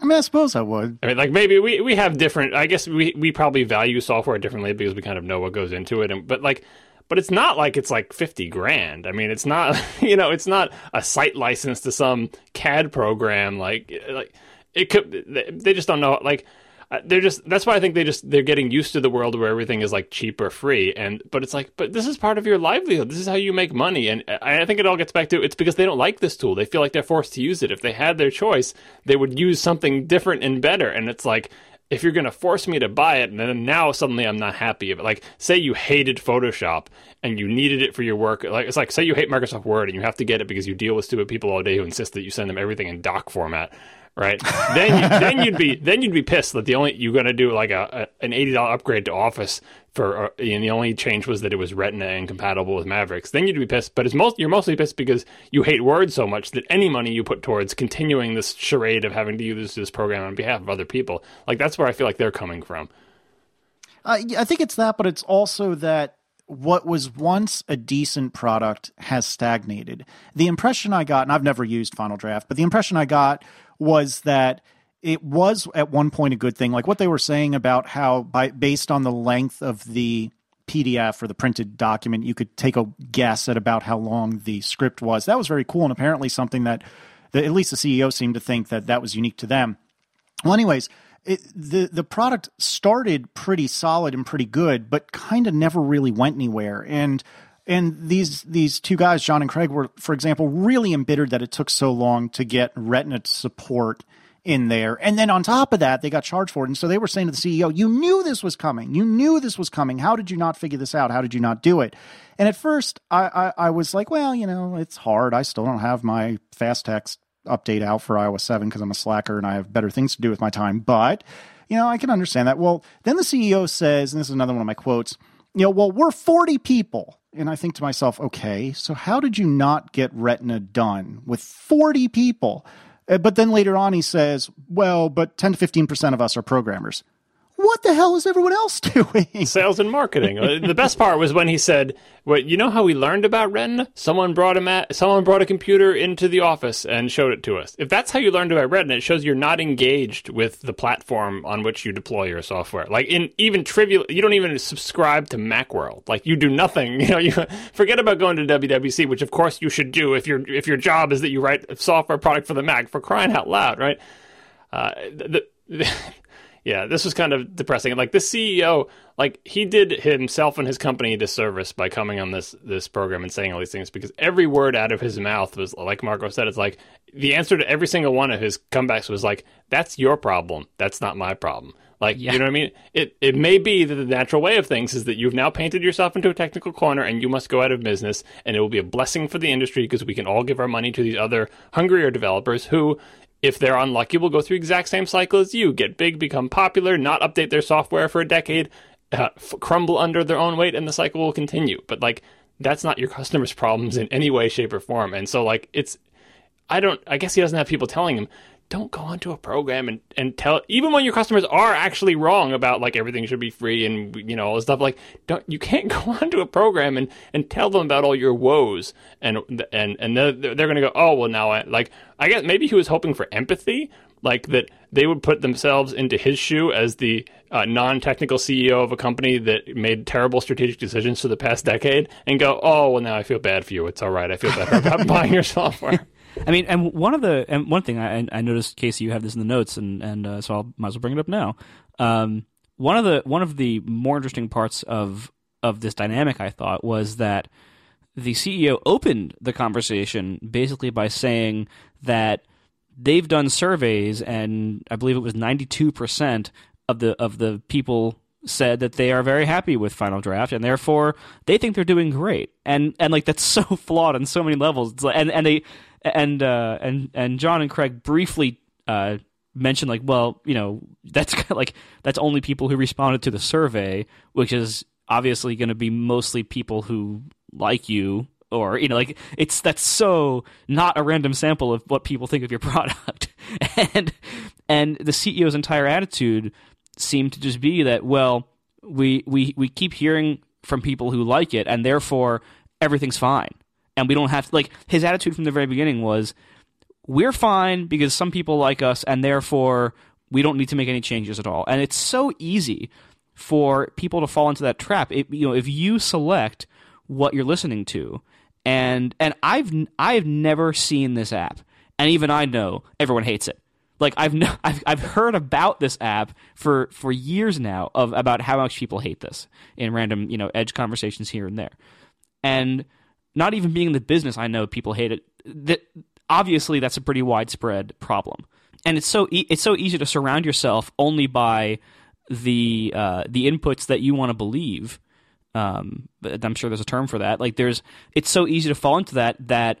I mean, I suppose I would. I mean, like maybe we, we have different. I guess we, we probably value software differently because we kind of know what goes into it. And but like, but it's not like it's like fifty grand. I mean, it's not you know, it's not a site license to some CAD program. Like like it could. They just don't know. Like Uh, they're just that's why I think they just they're getting used to the world where everything is like cheap or free and but it's like but this is part of your livelihood. This is how you make money and uh, I think it all gets back to it's because they don't like this tool. They feel like they're forced to use it. If they had their choice they would use something different and better and it's like if you're going to force me to buy it and then now suddenly I'm not happy but like say you hated Photoshop and you needed it for your work like it's like say you hate Microsoft Word and you have to get it because you deal with stupid people all day who insist that you send them everything in doc format right? then you, then you'd be then you'd be pissed that the only you're going to do like a, a, an eighty dollar upgrade to Office for uh, and the only change was that it was Retina and compatible with Mavericks. Then you'd be pissed, but it's most you're mostly pissed because you hate Word so much that any money you put towards continuing this charade of having to use this program on behalf of other people, like that's where I feel like they're coming from. Uh, I think it's that, but it's also that what was once a decent product has stagnated. The impression I got, and I've never used Final Draft, but the impression I got was that it was at one point a good thing. Like what they were saying about how, by based on the length of the PDF or the printed document, you could take a guess at about how long the script was. That was very cool, and apparently something that, that at least the CEO seemed to think that that was unique to them. Well, anyways, it, the the product started pretty solid and pretty good, but kind of never really went anywhere. And and these these two guys, John and Craig, were, for example, really embittered that it took so long to get Retina support in there. And then on top of that, they got charged for it. And so they were saying to the CEO, You knew this was coming. You knew this was coming. How did you not figure this out? How did you not do it? And at first, I, I, I was like, Well, you know, it's hard. I still don't have my fast text update out for iOS 7 because I'm a slacker and I have better things to do with my time. But, you know, I can understand that. Well, then the CEO says, and this is another one of my quotes, you know, well, we're 40 people. And I think to myself, okay, so how did you not get Retina done with 40 people? Uh, but then later on, he says, well, but 10 to 15% of us are programmers what the hell is everyone else doing? Sales and marketing. Uh, the best part was when he said, "Well, you know how we learned about Retina? Someone brought a ma- someone brought a computer into the office and showed it to us. If that's how you learned about Retina, it shows you're not engaged with the platform on which you deploy your software. Like in even trivial, you don't even subscribe to Macworld. Like you do nothing. You know, you forget about going to WWDC, which of course you should do if your if your job is that you write software product for the Mac. For crying out loud, right? Uh, the, the yeah, this was kind of depressing. Like the CEO, like he did himself and his company a disservice by coming on this this program and saying all these things because every word out of his mouth was like Marco said. It's like the answer to every single one of his comebacks was like, "That's your problem. That's not my problem." Like, yeah. you know what I mean? It it may be that the natural way of things is that you've now painted yourself into a technical corner and you must go out of business, and it will be a blessing for the industry because we can all give our money to these other hungrier developers who, if they're unlucky, will go through the exact same cycle as you get big, become popular, not update their software for a decade, uh, f- crumble under their own weight, and the cycle will continue. But like, that's not your customers' problems in any way, shape, or form. And so, like, it's, I don't, I guess he doesn't have people telling him, don't go onto a program and, and tell even when your customers are actually wrong about like everything should be free and you know all this stuff like don't you can't go onto a program and, and tell them about all your woes and and and they're, they're going to go oh well now I like I guess maybe he was hoping for empathy like that they would put themselves into his shoe as the uh, non-technical CEO of a company that made terrible strategic decisions for the past decade and go oh well now I feel bad for you. It's all right. I feel better about buying your software I mean, and one of the and one thing I, I noticed, Casey, you have this in the notes, and and uh, so I might as well bring it up now. Um, one of the one of the more interesting parts of of this dynamic, I thought, was that the CEO opened the conversation basically by saying that they've done surveys, and I believe it was ninety two percent of the of the people said that they are very happy with Final Draft, and therefore they think they're doing great. And and like that's so flawed on so many levels. Like, and and they and uh, and and John and Craig briefly uh, mentioned like, well, you know, that's kind of like that's only people who responded to the survey, which is obviously going to be mostly people who like you or you know like it's that's so not a random sample of what people think of your product. And and the CEO's entire attitude seemed to just be that well we we we keep hearing from people who like it and therefore everything's fine and we don't have to, like his attitude from the very beginning was we're fine because some people like us and therefore we don't need to make any changes at all. And it's so easy for people to fall into that trap. It, you know if you select what you're listening to and and I've I've never seen this app and even I know everyone hates it. Like I've no, I've I've heard about this app for for years now of about how much people hate this in random you know edge conversations here and there. And not even being in the business, I know people hate it. That obviously that's a pretty widespread problem, and it's so e- it's so easy to surround yourself only by the uh, the inputs that you want to believe. Um, I'm sure there's a term for that. Like there's, it's so easy to fall into that. That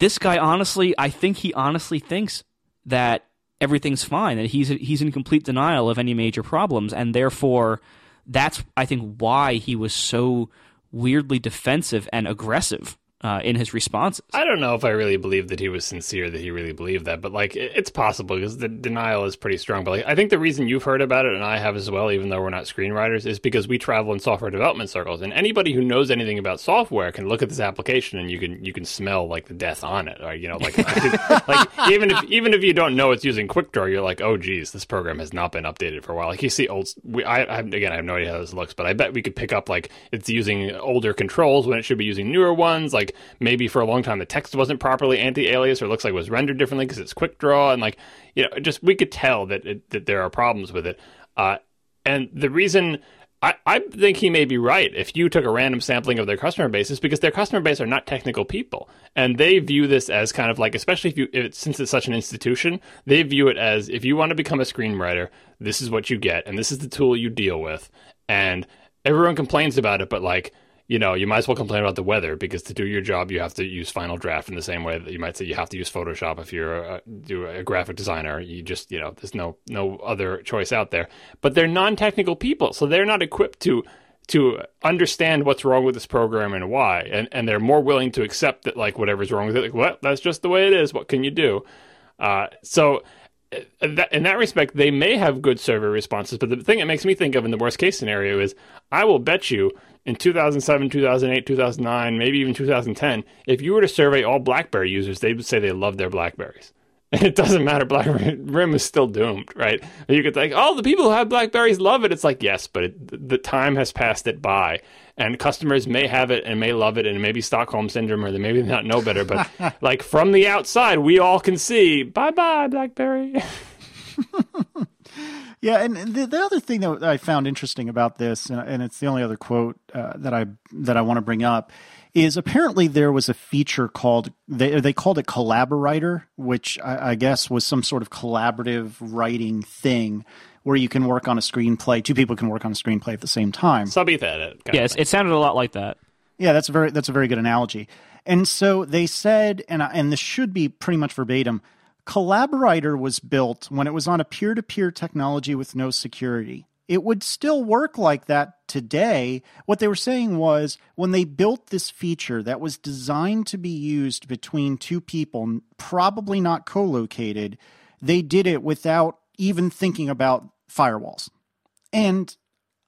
this guy, honestly, I think he honestly thinks that everything's fine, that he's he's in complete denial of any major problems, and therefore, that's I think why he was so weirdly defensive and aggressive uh, in his responses. I don't know if I really believe that he was sincere, that he really believed that, but like it, it's possible because the denial is pretty strong. But like, I think the reason you've heard about it and I have as well, even though we're not screenwriters, is because we travel in software development circles, and anybody who knows anything about software can look at this application and you can you can smell like the death on it, you know, like like even if even if you don't know it's using QuickDraw, you're like, oh geez, this program has not been updated for a while. Like you see old, we, I, I again I have no idea how this looks, but I bet we could pick up like it's using older controls when it should be using newer ones, like maybe for a long time the text wasn't properly anti-alias or looks like it was rendered differently because it's QuickDraw and like you know just we could tell that it, that there are problems with it. Uh, and the reason I, I think he may be right if you took a random sampling of their customer base is because their customer base are not technical people and they view this as kind of like especially if you if since it's such an institution they view it as if you want to become a screenwriter this is what you get and this is the tool you deal with and everyone complains about it but like you know, you might as well complain about the weather because to do your job, you have to use Final Draft in the same way that you might say you have to use Photoshop if you're a, do a graphic designer. You just, you know, there's no no other choice out there. But they're non-technical people, so they're not equipped to to understand what's wrong with this program and why, and and they're more willing to accept that like whatever's wrong with it, like well, that's just the way it is. What can you do? Uh, so in that respect, they may have good survey responses, but the thing it makes me think of in the worst case scenario is I will bet you in 2007, 2008, 2009, maybe even 2010, if you were to survey all BlackBerry users, they would say they love their Blackberries. And it doesn't matter. BlackBerry RIM is still doomed, right? You could think, oh, the people who have Blackberries love it. It's like, yes, but it, the time has passed it by. And customers may have it and may love it, and maybe Stockholm syndrome, or they maybe not know better. But like from the outside, we all can see, bye bye, Blackberry. Yeah, and the, the other thing that I found interesting about this, and it's the only other quote uh, that I that I want to bring up, is apparently there was a feature called they they called it Collaborator, which I, I guess was some sort of collaborative writing thing where you can work on a screenplay. Two people can work on a screenplay at the same time. SubEthaEdit. Yes, it sounded a lot like that. Yeah, that's a very that's a very good analogy. And so they said, and and this should be pretty much verbatim. CollaboWriter was built when it was on a peer to peer technology with no security. It would still work like that today. What they were saying was when they built this feature that was designed to be used between two people, probably not co located, they did it without even thinking about firewalls. And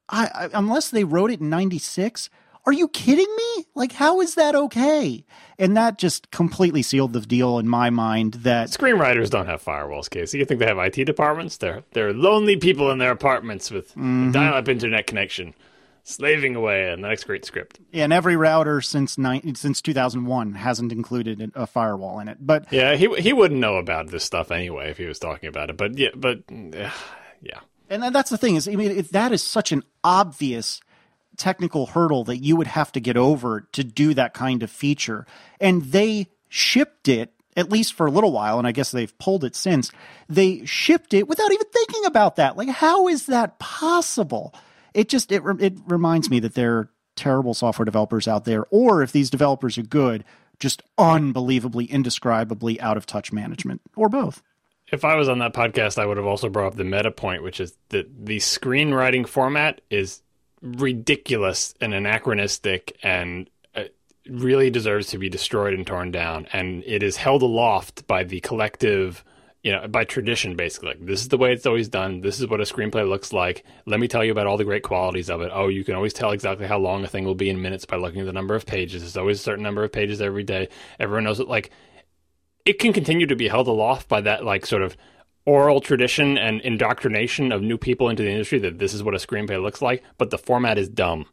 I, I, unless they wrote it in 96, are you kidding me? Like, how is that okay? And that just completely sealed the deal in my mind. That screenwriters don't have firewalls, Casey. You think they have IT departments? They're they're lonely people in their apartments with mm-hmm. dial-up internet connection, slaving away on the next great script. Yeah, and every router since ni- since 2001 hasn't included a firewall in it. But yeah, he he wouldn't know about this stuff anyway if he was talking about it. But yeah, but yeah. And that's the thing is, I mean, that is such an obvious technical hurdle that you would have to get over to do that kind of feature. And they shipped it at least for a little while, and I guess they've pulled it since. They shipped it without even thinking about that. Like, how is that possible? It just it it reminds me that there are terrible software developers out there, or if these developers are good, just unbelievably, indescribably out of touch management, or both. If I was on that podcast, I would have also brought up the meta point, which is that the screenwriting format is ridiculous and anachronistic and uh, really deserves to be destroyed and torn down. And it is held aloft by the collective, you know, by tradition, basically. Like, this is the way it's always done. This is what a screenplay looks like. Let me tell you about all the great qualities of it. Oh, you can always tell exactly how long a thing will be in minutes by looking at the number of pages. There's always a certain number of pages every day. Everyone knows it. Like, it can continue to be held aloft by that, like, sort of oral tradition and indoctrination of new people into the industry that this is what a screenplay looks like, but the format is dumb.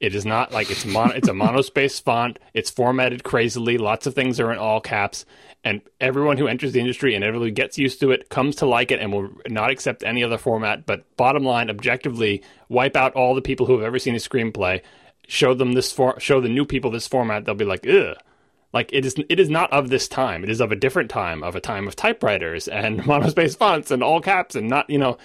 It is not like it's mon- it's a monospace font. It's formatted crazily. Lots of things are in all caps, and everyone who enters the industry and everybody gets used to it comes to like it and will not accept any other format. But bottom line, objectively, wipe out all the people who have ever seen a screenplay. Show them this for show the new people this format. They'll be like, ugh like it is, it is not of this time. It is of a different time, of a time of typewriters and monospace fonts and all caps and not, you know,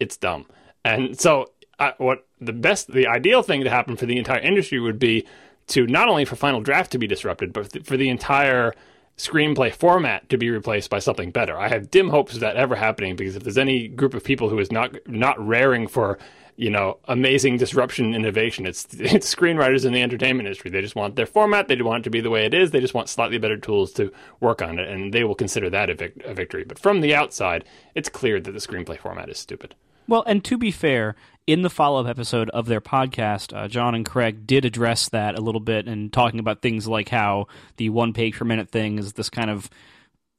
it's dumb. And so, I, what the best, the ideal thing to happen for the entire industry would be to not only for Final Draft to be disrupted, but for the entire screenplay format to be replaced by something better. I have dim hopes of that ever happening because if there's any group of people who is not not raring for you know amazing disruption innovation, it's it's screenwriters in the entertainment industry. They just want their format. They want it to be the way it is. They just want slightly better tools to work on it, and they will consider that a, vic- a victory. But from the outside, it's clear that the screenplay format is stupid. Well, and to be fair, in the follow up episode of their podcast, uh, John and Craig did address that a little bit and talking about things like how the one page per minute thing is this kind of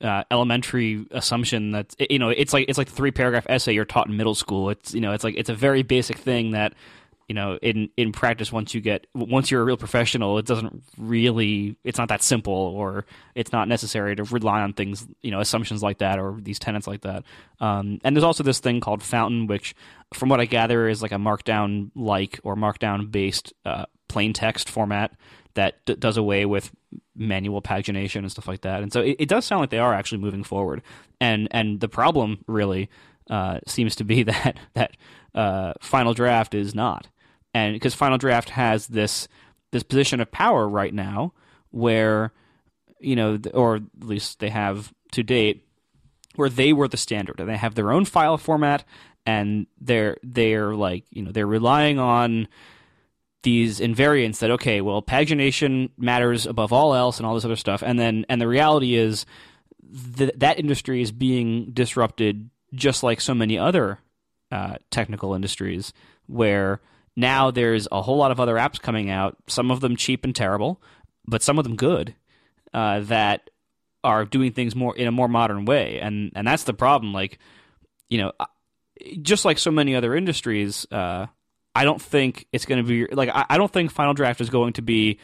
uh, elementary assumption that you know it's like it's like the three paragraph essay you're taught in middle school. It's you know it's like it's a very basic thing that you know in in practice once you get once you're a real professional it doesn't really it's not that simple or it's not necessary to rely on things you know assumptions like that or these tenets like that um, and there's also this thing called fountain which from what i gather is like a markdown like or markdown based uh, plain text format that d- does away with manual pagination and stuff like that. And so it, it does sound like they are actually moving forward. And and the problem really uh, seems to be that that uh, final draft is not. And because Final Draft has this this position of power right now, where you know, or at least they have to date, where they were the standard, and they have their own file format, and they're they're like you know they're relying on these invariants that okay, well, pagination matters above all else, and all this other stuff, and then and the reality is that that industry is being disrupted just like so many other uh, technical industries where now there's a whole lot of other apps coming out, some of them cheap and terrible, but some of them good, uh, that are doing things more in a more modern way. And and that's the problem. Like, you know, just like so many other industries, uh, I don't think it's going to be like I, I don't think Final Draft is going to be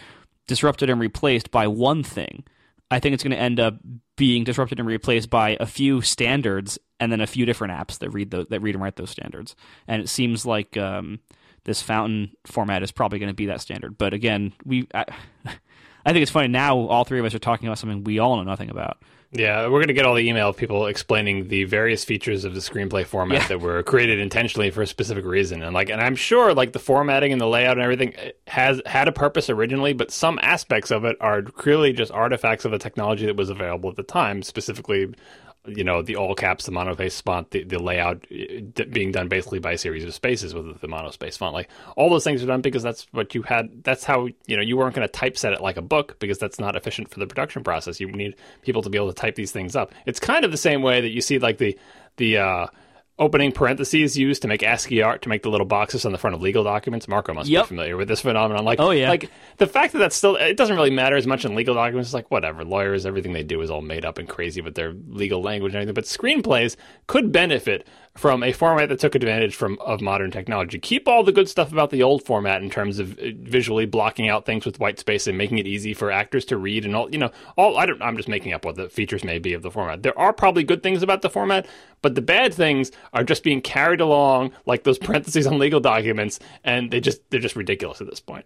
disrupted and replaced by one thing. I think it's going to end up being disrupted and replaced by a few standards and then a few different apps that read that read and write those standards. And it seems like um, this fountain format is probably going to be that standard. But again, we I, I think it's funny now. All three of us are talking about something we all know nothing about. Yeah, we're going to get all the email of people explaining the various features of the screenplay format Yeah. that were created intentionally for a specific reason, and like, and I'm sure like the formatting and the layout and everything eh, has had a purpose originally, but some aspects of it are clearly just artifacts of the technology that was available at the time, specifically. You know the all caps, the monopace font, the, the layout uh, being done basically by a series of spaces with the monospace font. Like all those things are done because that's what you had. That's how you know you weren't going to typeset it like a book because that's not efficient for the production process. You need people to be able to type these things up. It's kind of the same way that you see like the the uh, opening parentheses used to make ASCII art to make the little boxes on the front of legal documents. Marco must Yep. be familiar with this phenomenon. Like, Oh, yeah. like the fact that that's still it doesn't really matter as much in legal documents. It's like whatever, lawyers, everything they do is all made up and crazy with their legal language and everything. But screenplays could benefit from a format that took advantage from of modern technology. Keep all the good stuff about the old format in terms of uh, visually blocking out things with white space and making it easy for actors to read and all. You know, all I don't. I'm just making up what the features may be of the format. There are probably good things about the format, but the bad things are just being carried along like those parentheses on legal documents, and they just they're just ridiculous at this point.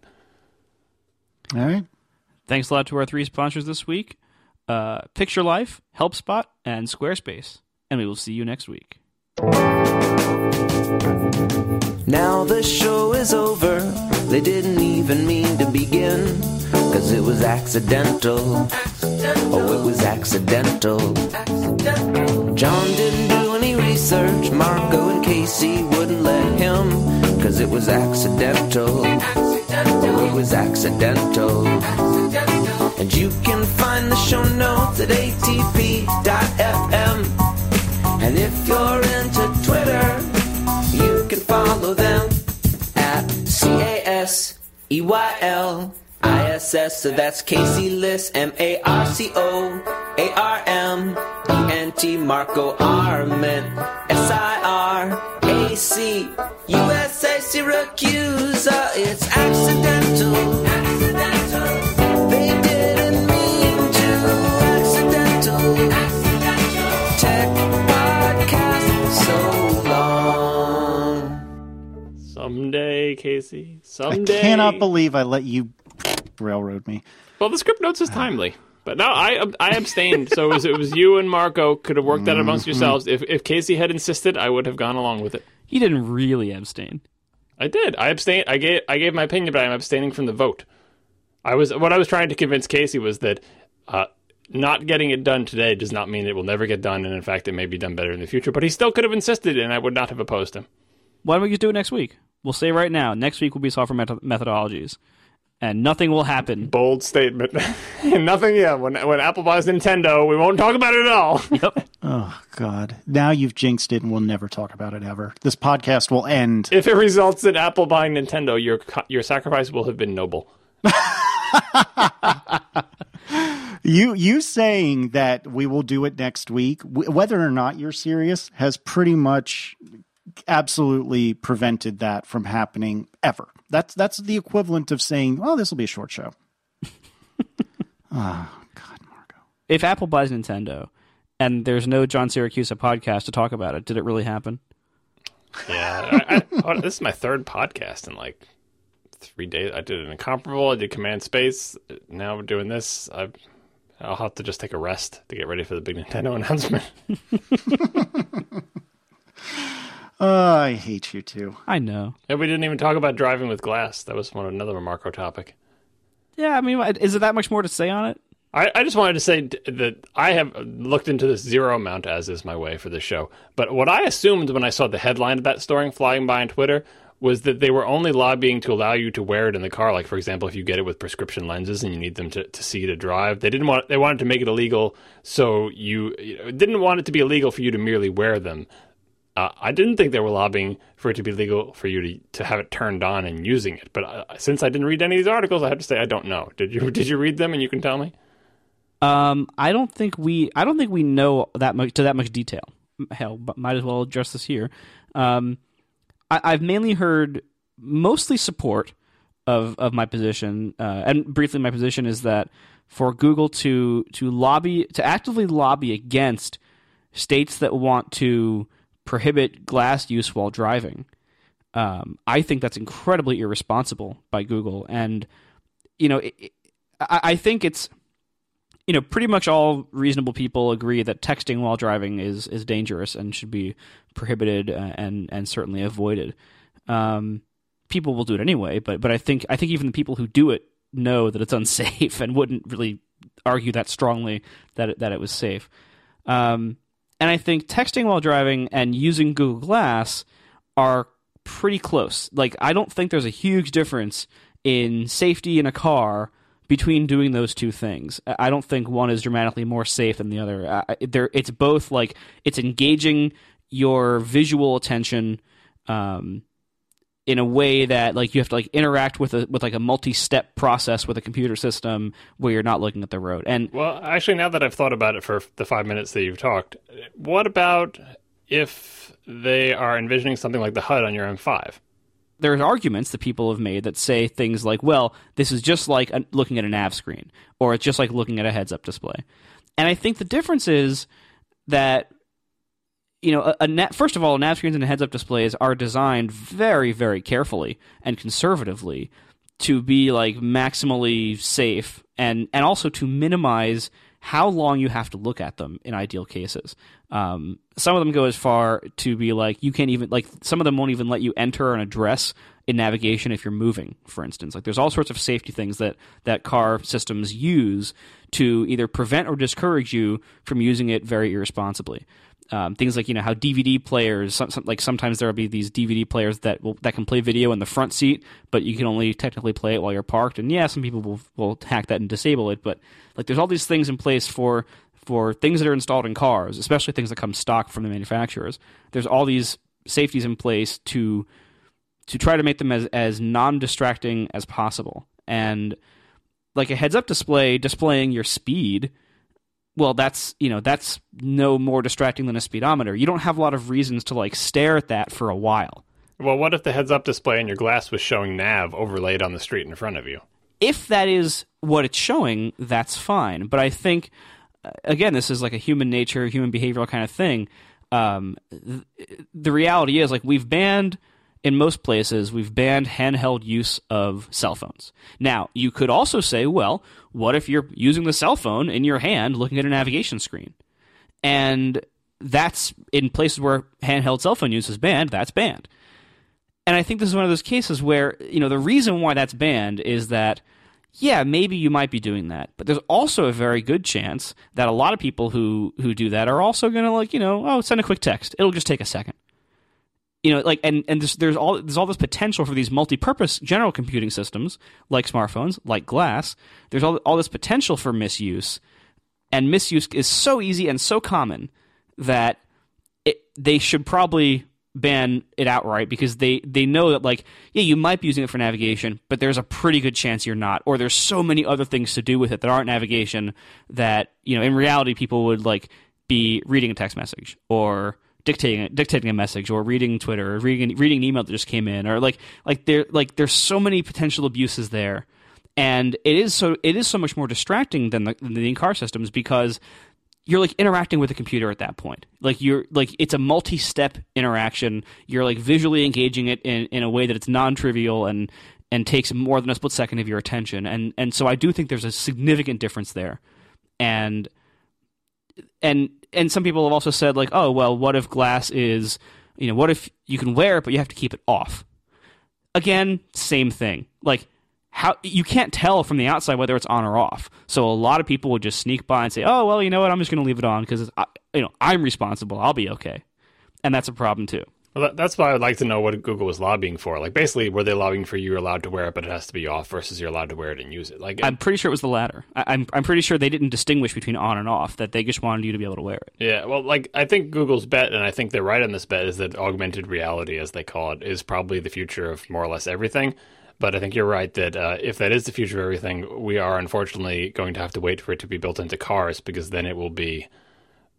All right. Thanks a lot to our three sponsors this week: uh, Picturelife, HelpSpot, and Squarespace. And we will see you next week. Now the show is over. They didn't even mean to begin. Cause it was accidental. Oh, it was accidental. accidental. John didn't do any research. Marco and Casey wouldn't let him. Cause it was accidental. Oh, it was accidental. And you can find the show notes at atp.fm. And if you're into Twitter, you can follow them at C A S E Y L I S S. So that's Casey Liss, M A R C O A R M E N T Marco Arment S I R A C U S A Siracusa. It's. Accidental. Someday, Casey. Someday. I cannot believe I let you railroad me. Well, the Scriptnotes is timely. But no, I I abstained. so it was, it was you and Marco could have worked that amongst yourselves. If if Casey had insisted, I would have gone along with it. He didn't really abstain. I did. I abstained. I gave I gave my opinion, but I'm abstaining from the vote. I was what I was trying to convince Casey was that uh, not getting it done today does not mean it will never get done, and in fact, it may be done better in the future. But he still could have insisted, and I would not have opposed him. Why don't we just do it next week? We'll say right now, next week will be software met- methodologies, and nothing will happen. Bold statement. Nothing. Yeah. When when Apple buys Nintendo, we won't talk about it at all. Yep. Oh God! Now you've jinxed it, and we'll never talk about it ever. This podcast will end. if it results in Apple buying Nintendo, your co- your sacrifice will have been noble. You you saying that we will do it next week, w- whether or not you're serious, has pretty much absolutely prevented that from happening ever. That's that's the equivalent of saying, "Well, this will be a short show." Ah, God, Marco. If Apple buys Nintendo, and there's no John Siracusa podcast to talk about it, did it really happen? Yeah. I, I, oh, this is my third podcast in like three days. I did an incomparable. I did Command Space. Now we're doing this. I, I'll have to just take a rest to get ready for the big Nintendo announcement. Oh, I hate you too. I know. And we didn't even talk about driving with glass. That was one another Marco topic. Yeah, I mean, is there that much more to say on it? I, I just wanted to say that I have looked into this zero amount, as is my way for this show. But what I assumed when I saw the headline of that story flying by on Twitter was that they were only lobbying to allow you to wear it in the car. Like, for example, if you get it with prescription lenses and you need them to, to see to drive, they didn't want they wanted to make it illegal, so you, you know, didn't want it to be illegal for you to merely wear them. Uh, I didn't think they were lobbying for it to be legal for you to to have it turned on and using it. But uh, since I didn't read any of these articles, I have to say I don't know. Did you did you read them and you can tell me? Um, I don't think we. I don't think we know that much to that much detail. Hell, but might as well address this here. Um, I, I've mainly heard mostly support of of my position, uh, and briefly, my position is that for Google to to lobby to actively lobby against states that want to prohibit glass use while driving, um, I think that's incredibly irresponsible by Google. And you know, it, it, I, I think it's you know, pretty much all reasonable people agree that texting while driving is is dangerous and should be prohibited uh, and and certainly avoided. Um, people will do it anyway, but but I think I think even the people who do it know that it's unsafe and wouldn't really argue that strongly that it, that it was safe. Um, and I think texting while driving and using Google Glass are pretty close. Like I don't think there's a huge difference in safety in a car between doing those two things. I don't think one is dramatically more safe than the other. There, it's both like it's engaging your visual attention um, in a way that like you have to like interact with a with like a multi-step process with a computer system where you're not looking at the road. And Well, actually, now that I've thought about it for the five minutes that you've talked, what about if they are envisioning something like the HUD on your M5? there's arguments that people have made that say things like, well, this is just like looking at a nav screen, or it's just like looking at a heads up display. And I think the difference is that, you know, a, a first of all, nav screens and heads up displays are designed very, very carefully and conservatively to be like maximally safe and, and also to minimize how long you have to look at them in ideal cases. Um, some of them go as far to be like you can't even like some of them won't even let you enter an address in navigation if you're moving, for instance. Like there's all sorts of safety things that that car systems use to either prevent or discourage you from using it very irresponsibly. Um, things like you know how DVD players, some, some, like sometimes there will be these DVD players that will that can play video in the front seat, but you can only technically play it while you're parked. And yeah, some people will will hack that and disable it, but like there's all these things in place for for things that are installed in cars, especially things that come stock from the manufacturers. There's all these safeties in place to to try to make them as as non-distracting as possible. And like a heads-up display displaying your speed, well, that's you know that's no more distracting than a speedometer. You don't have a lot of reasons to like stare at that for a while. Well, what if the heads up display in your glass was showing nav overlaid on the street in front of you? If that is what it's showing, that's fine. But I think uh, again, this is like a human nature, human behavioral kind of thing. Um, th- the reality is, like, we've banned in most places, we've banned handheld use of cell phones. Now, you could also say, well, what if you're using the cell phone in your hand looking at a navigation screen? And that's in places where handheld cell phone use is banned, that's banned. And I think this is one of those cases where, you know, the reason why that's banned is that yeah, maybe you might be doing that. But there's also a very good chance that a lot of people who who do that are also going to like, you know, oh, send a quick text. It'll just take a second. You know, like and and there's, there's all there's all this potential for these multi-purpose general computing systems like smartphones, like glass. There's all all this potential for misuse. And misuse is so easy and so common that it, they should probably ban it outright because they they know that like yeah you might be using it for navigation but there's a pretty good chance you're not or there's so many other things to do with it that aren't navigation that you know in reality people would like be reading a text message or dictating dictating a message or reading Twitter or reading reading an email that just came in or like like there like there's so many potential abuses there and it is so it is so much more distracting than the, than the in-car systems because you're like interacting with a computer at that point. Like you're like it's a multi-step interaction. You're like visually engaging it in, in a way that it's non-trivial and and takes more than a split second of your attention. And and so I do think there's a significant difference there. And and and some people have also said like, oh well, what if glass is you know what if you can wear it but you have to keep it off? Again, same thing. Like how you can't tell from the outside whether it's on or off. So a lot of people would just sneak by and say, "Oh, well, you know what? I'm just going to leave it on because you know I'm responsible. I'll be okay," and that's a problem too. Well, that's why I'd like to know what Google was lobbying for. Like, basically, were they lobbying for you're allowed to wear it, but it has to be off, versus you're allowed to wear it and use it? Like, I'm pretty sure it was the latter. I, am I'm pretty sure they didn't distinguish between on and off. That they just wanted you to be able to wear it. Yeah, well, like I think Google's bet, and I think they're right on this bet, is that augmented reality, as they call it, is probably the future of more or less everything. But I think you're right that uh, if that is the future of everything, we are unfortunately going to have to wait for it to be built into cars because then it will be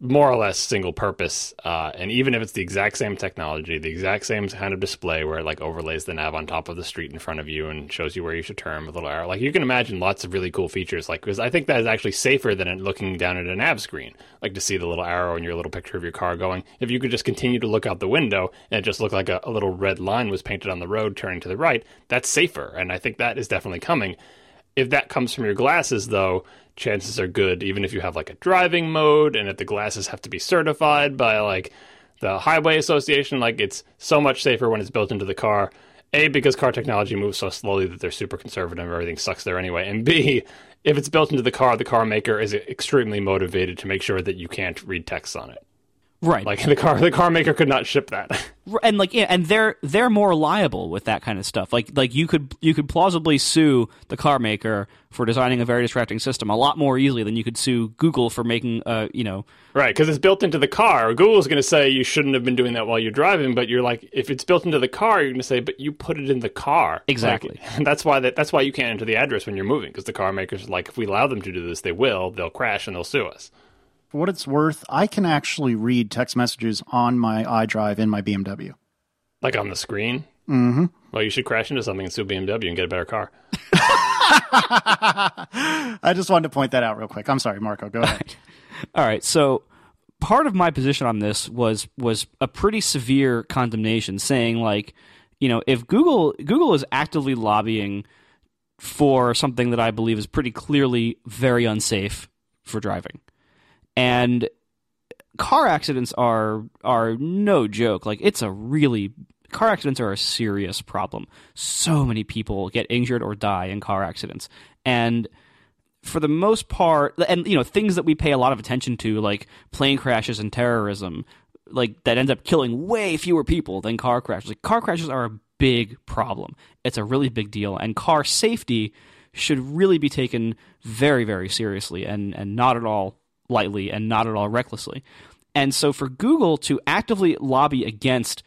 more or less single purpose. Uh, and even if it's the exact same technology, the exact same kind of display where it like overlays the nav on top of the street in front of you and shows you where you should turn with a little arrow, like you can imagine lots of really cool features. Like because I think that is actually safer than looking down at a nav screen, like to see the little arrow and your little picture of your car going. If you could just continue to look out the window and it just looked like a, a little red line was painted on the road turning to the right, that's safer. And I think that is definitely coming. If that comes from your glasses, though, chances are good, even if you have like a driving mode and if the glasses have to be certified by like the Highway Association, like it's so much safer when it's built into the car. A, because car technology moves so slowly that they're super conservative, everything sucks there anyway. And B, if it's built into the car, the car maker is extremely motivated to make sure that you can't read text on it. Right. Like the car the car maker could not ship that. and like yeah, and they're they're more liable with that kind of stuff. Like like you could you could plausibly sue the car maker for designing a very distracting system a lot more easily than you could sue Google for making uh you know Right, because it's built into the car. Google's going to say you shouldn't have been doing that while you're driving, but you're like, if it's built into the car, you're going to say, but you put it in the car. Exactly. Like, that's why that, that's why you can't enter the address when you're moving, because the car makers like, if we allow them to do this, they will. They'll crash and they'll sue us. For what it's worth, I can actually read text messages on my iDrive in my BMW. Like on the screen? Mm-hmm. Well, you should crash into something and sue BMW and get a better car. I just wanted to point that out real quick. I'm sorry, Marco. Go ahead. All right. So part of my position on this was was a pretty severe condemnation, saying like, you know, if Google Google is actively lobbying for something that I believe is pretty clearly very unsafe for driving, and car accidents are are no joke. Like it's a really car accidents are a serious problem. So many people get injured or die in car accidents. And for the most part and you know things that we pay a lot of attention to like plane crashes and terrorism like that ends up killing way fewer people than car crashes. Like car crashes are a big problem. It's a really big deal and car safety should really be taken very very seriously and and not at all lightly and not at all recklessly. And so for Google to actively lobby against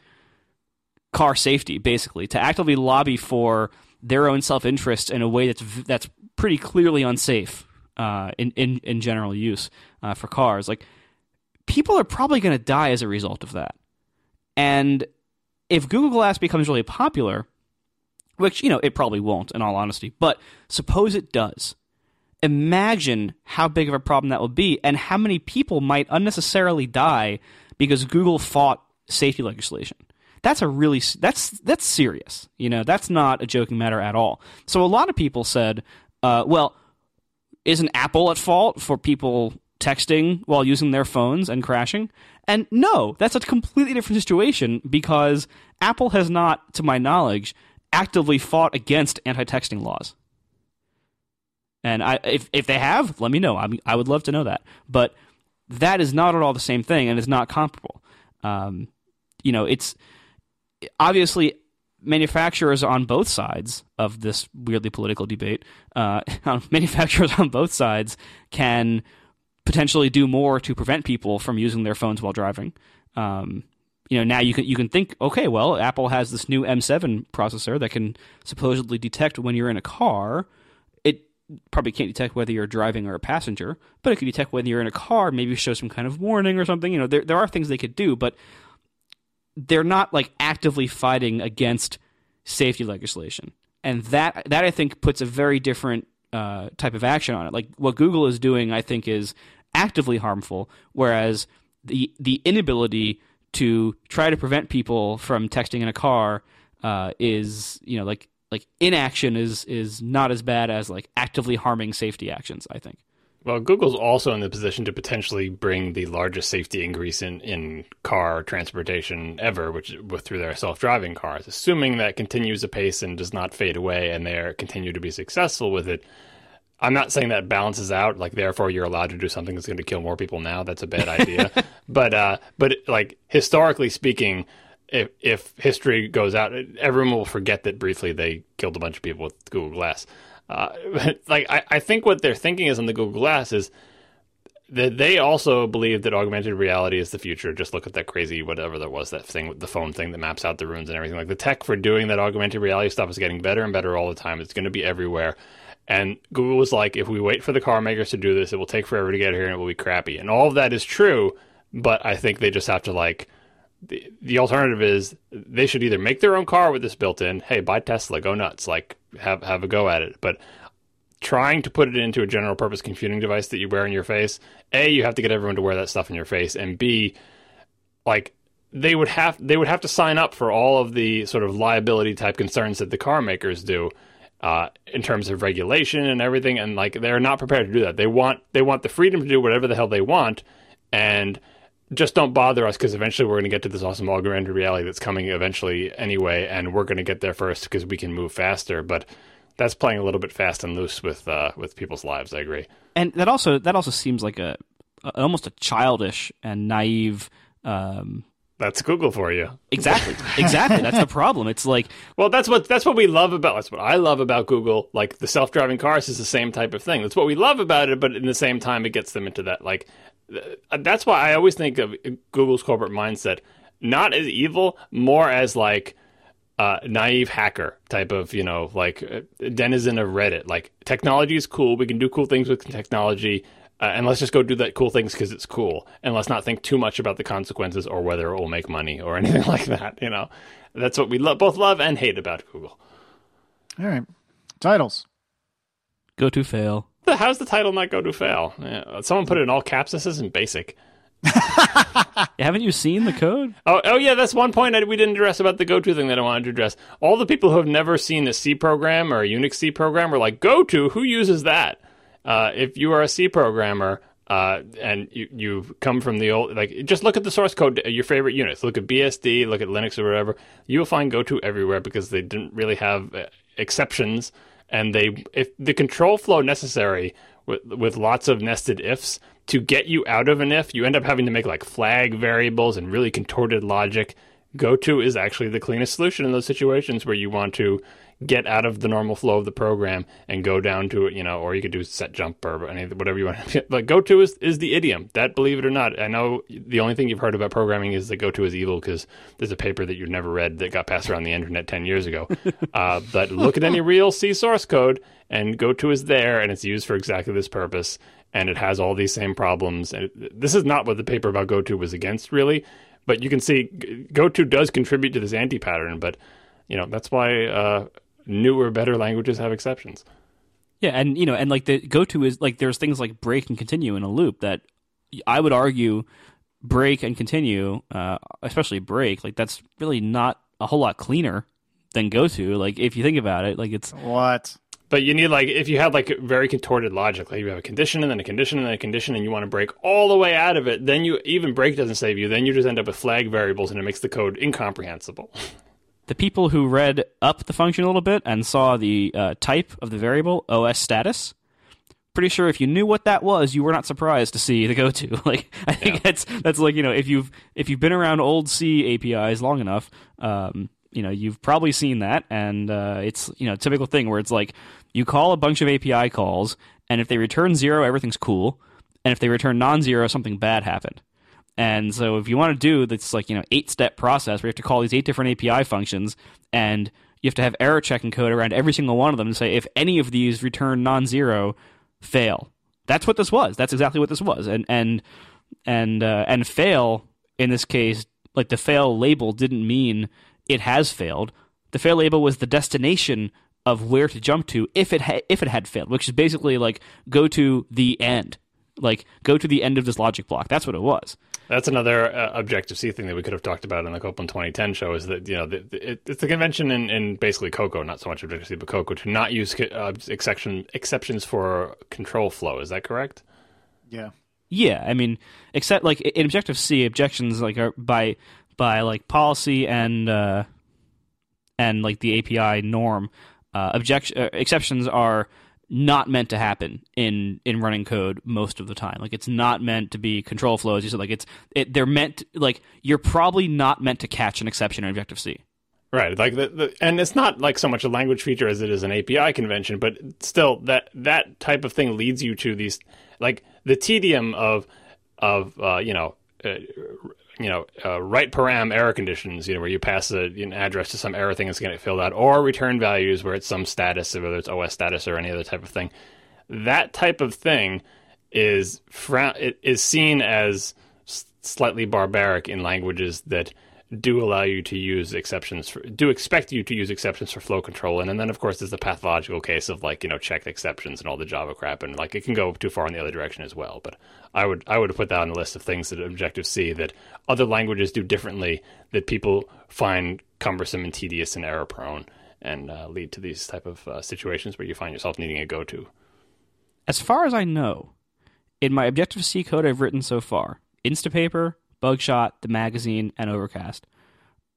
car safety, basically, to actively lobby for their own self interest in a way that's that's pretty clearly unsafe uh, in, in in general use uh, for cars, like people are probably going to die as a result of that. And if Google Glass becomes really popular, which you know it probably won't, in all honesty, but suppose it does, imagine how big of a problem that will be and how many people might unnecessarily die because Google fought safety legislation. That's a really that's that's serious. You know, that's not a joking matter at all. So a lot of people said, uh, well, isn't Apple at fault for people texting while using their phones and crashing? And no, that's a completely different situation because Apple has not, to my knowledge, actively fought against anti-texting laws. And I, if if they have, let me know. I I would love to know that. But that is not at all the same thing, and it's not comparable. Um, you know, it's obviously manufacturers on both sides of this weirdly political debate. Uh, manufacturers on both sides can potentially do more to prevent people from using their phones while driving. Um, you know, now you can you can think, okay, well, Apple has this new M7 processor that can supposedly detect when you're in a car. Probably can't detect whether you're driving or a passenger, but it could detect whether you're in a car. Maybe show some kind of warning or something. You know, there there are things they could do, but they're not like actively fighting against safety legislation, and that that I think puts a very different uh, type of action on it. Like what Google is doing, I think is actively harmful, whereas the the inability to try to prevent people from texting in a car uh, is you know like like inaction is is not as bad as like actively harming safety actions. I think. Well, Google's also in the position to potentially bring the largest safety increase in, in car transportation ever, which with through their self driving cars. Assuming that continues apace and does not fade away, and they continue to be successful with it, I'm not saying that balances out. Like, therefore, you're allowed to do something that's going to kill more people now. That's a bad idea. but, uh, but like historically speaking, if if history goes out, everyone will forget that briefly they killed a bunch of people with Google Glass. Uh, like, I, I think what they're thinking is on the Google Glass is that they also believe that augmented reality is the future. Just look at that crazy whatever that was that thing the phone thing that maps out the rooms and everything. Like the tech for doing that augmented reality stuff is getting better and better all the time. It's going to be everywhere. And Google was like, if we wait for the car makers to do this, it will take forever to get here and it will be crappy. And all of that is true, but I think they just have to like the the alternative is they should either make their own car with this built in. Hey, buy Tesla, go nuts, like have have a go at it. But trying to put it into a general purpose computing device that you wear in your face, a you have to get everyone to wear that stuff in your face, and b like they would have they would have to sign up for all of the sort of liability type concerns that the car makers do uh, in terms of regulation and everything, and like they're not prepared to do that. They want they want the freedom to do whatever the hell they want, and just don't bother us because eventually we're going to get to this awesome augmented reality that's coming eventually anyway, and we're going to get there first because we can move faster. But that's playing a little bit fast and loose with uh, with people's lives. I agree, and that also that also seems like a, a almost a childish and naive um, that's Google for you. Exactly. Exactly. that's the problem. It's like Well, that's what that's what we love about that's what I love about Google. Like the self-driving cars is the same type of thing. That's what we love about it, but in the same time it gets them into that like that's why I always think of Google's corporate mindset not as evil, more as like uh, naive hacker type of, you know, like uh, denizen of Reddit. Like technology is cool. We can do cool things with technology uh, and let's just go do that cool things because it's cool, and let's not think too much about the consequences or whether it will make money or anything like that. You know, that's what we lo- both love and hate about Google. All right, titles. Go to fail. How's the title not go to fail? Yeah, someone put it in all caps. This isn't basic. Haven't you seen the code? Oh, oh yeah, that's one point we didn't address about the GoTo thing that I wanted to address. All the people who have never seen a C program or a Unix C program were like, GoTo, who uses that? Uh, if you are a C programmer uh, and you, you come from the old, like, just look at the source code, your favorite Unix. Look at BSD, look at Linux or whatever. You will find GoTo everywhere because they didn't really have uh, exceptions. And they, if the control flow necessary with, with lots of nested ifs to get you out of an if, you end up having to make like flag variables and really contorted logic. GoTo is actually the cleanest solution in those situations where you want to get out of the normal flow of the program and go down to it, you know, or you could do set jump or any, whatever you want. But GoTo is, is the idiom. That, believe it or not, I know the only thing you've heard about programming is that GoTo is evil because there's a paper that you've never read that got passed around the internet 10 years ago. uh, but look at any real C source code and GoTo is there and it's used for exactly this purpose and it has all these same problems. And it, this is not what the paper about GoTo was against, really. But you can see GoTo does contribute to this anti pattern, but you know that's why uh, newer, better languages have exceptions. Yeah, and you know, and like the GoTo is like there's things like break and continue in a loop that I would argue break and continue, uh, especially break, like that's really not a whole lot cleaner than GoTo. Like if you think about it, like it's what. But you need like if you have like very contorted logic, like you have a condition and then a condition and then a condition, and you want to break all the way out of it, then you even break doesn't save you. Then you just end up with flag variables, and it makes the code incomprehensible. the people who read up the function a little bit and saw the uh, type of the variable OSStatus pretty sure if you knew what that was, you were not surprised to see the go to. Like I think Yeah. that's that's like you know if you've if you've been around old C APIs long enough, um, you know you've probably seen that, and uh, it's you know a typical thing where it's like you call a bunch of API calls, and if they return zero, everything's cool, and if they return non-zero, something bad happened. And so if you want to do this like, you know, eight step process where you have to call these eight different API functions and you have to have error checking code around every single one of them to say if any of these return non-zero, fail. That's what this was. That's exactly what this was. And and and uh, and fail in this case, like the fail label didn't mean it has failed. The fail label was the destination of where to jump to if it ha- if it had failed, which is basically like go to the end, like go to the end of this logic block. That's what it was. That's another uh, Objective C thing that we could have talked about in the Copeland 2010 show. Is that you know the, the, it, it's the convention in, in basically Cocoa, not so much Objective C, but Cocoa, to not use uh, exception exceptions for control flow. Is that correct? Yeah. Yeah, I mean, except like in Objective C, objections like are by by like policy and uh, and like the API norm, uh, objection uh, exceptions are not meant to happen in in running code most of the time. Like it's not meant to be control flows. You said like it's it, they're meant to, like you're probably not meant to catch an exception in Objective C. Right, like the, the and it's not like so much a language feature as it is an API convention, but still that that type of thing leads you to these like the tedium of of uh, you know uh, you know uh, write param error conditions, you know where you pass a, an address to some error thing that's going to get filled out, or return values where it's some status, whether it's OSStatus or any other type of thing. That type of thing is is seen as slightly barbaric in languages that do allow you to use exceptions for, do expect you to use exceptions for flow control. And, and then of course there's the pathological case of like you know checked exceptions and all the java crap. And like it can go too far in the other direction as well. But i would i would put that on the list of things that objective c that other languages do differently that people find cumbersome and tedious and error prone and uh, lead to these type of uh, situations where you find yourself needing a go-to. As far as I know, in my Objective C code I've written so far, Instapaper, Bugshot, the magazine, and Overcast,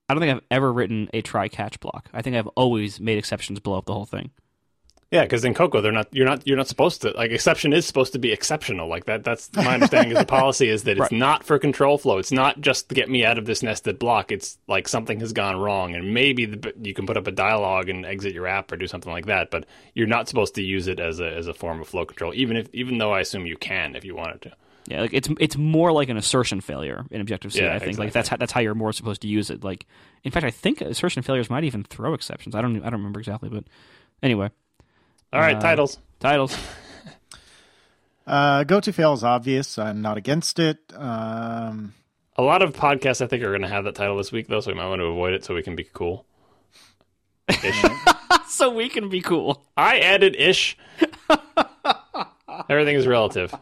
I don't think I've ever written a try catch block. I think I've always made exceptions blow up the whole thing. Yeah, because in Cocoa, they're not. You're not. You're not supposed to. Like exception is supposed to be exceptional. Like that. That's my understanding of the policy is that it's Right. not for control flow. It's not just to get me out of this nested block. It's like something has gone wrong, and maybe the, you can put up a dialogue and exit your app or do something like that. But you're not supposed to use it as a as a form of flow control. Even if even though I assume you can if you wanted to. Yeah, like it's it's more like an assertion failure in Objective C. Yeah, I think exactly. like that's how, that's how you're more supposed to use it. Like, in fact, I think assertion failures might even throw exceptions. I don't I don't remember exactly, but anyway, All right, Uh, titles. titles. Uh, go to fail is obvious. I'm not against it. Um, A lot of podcasts I think are going to have that title this week though, so we might want to avoid it so we can be cool. Ish. so we can be cool. I added ish. Everything is relative.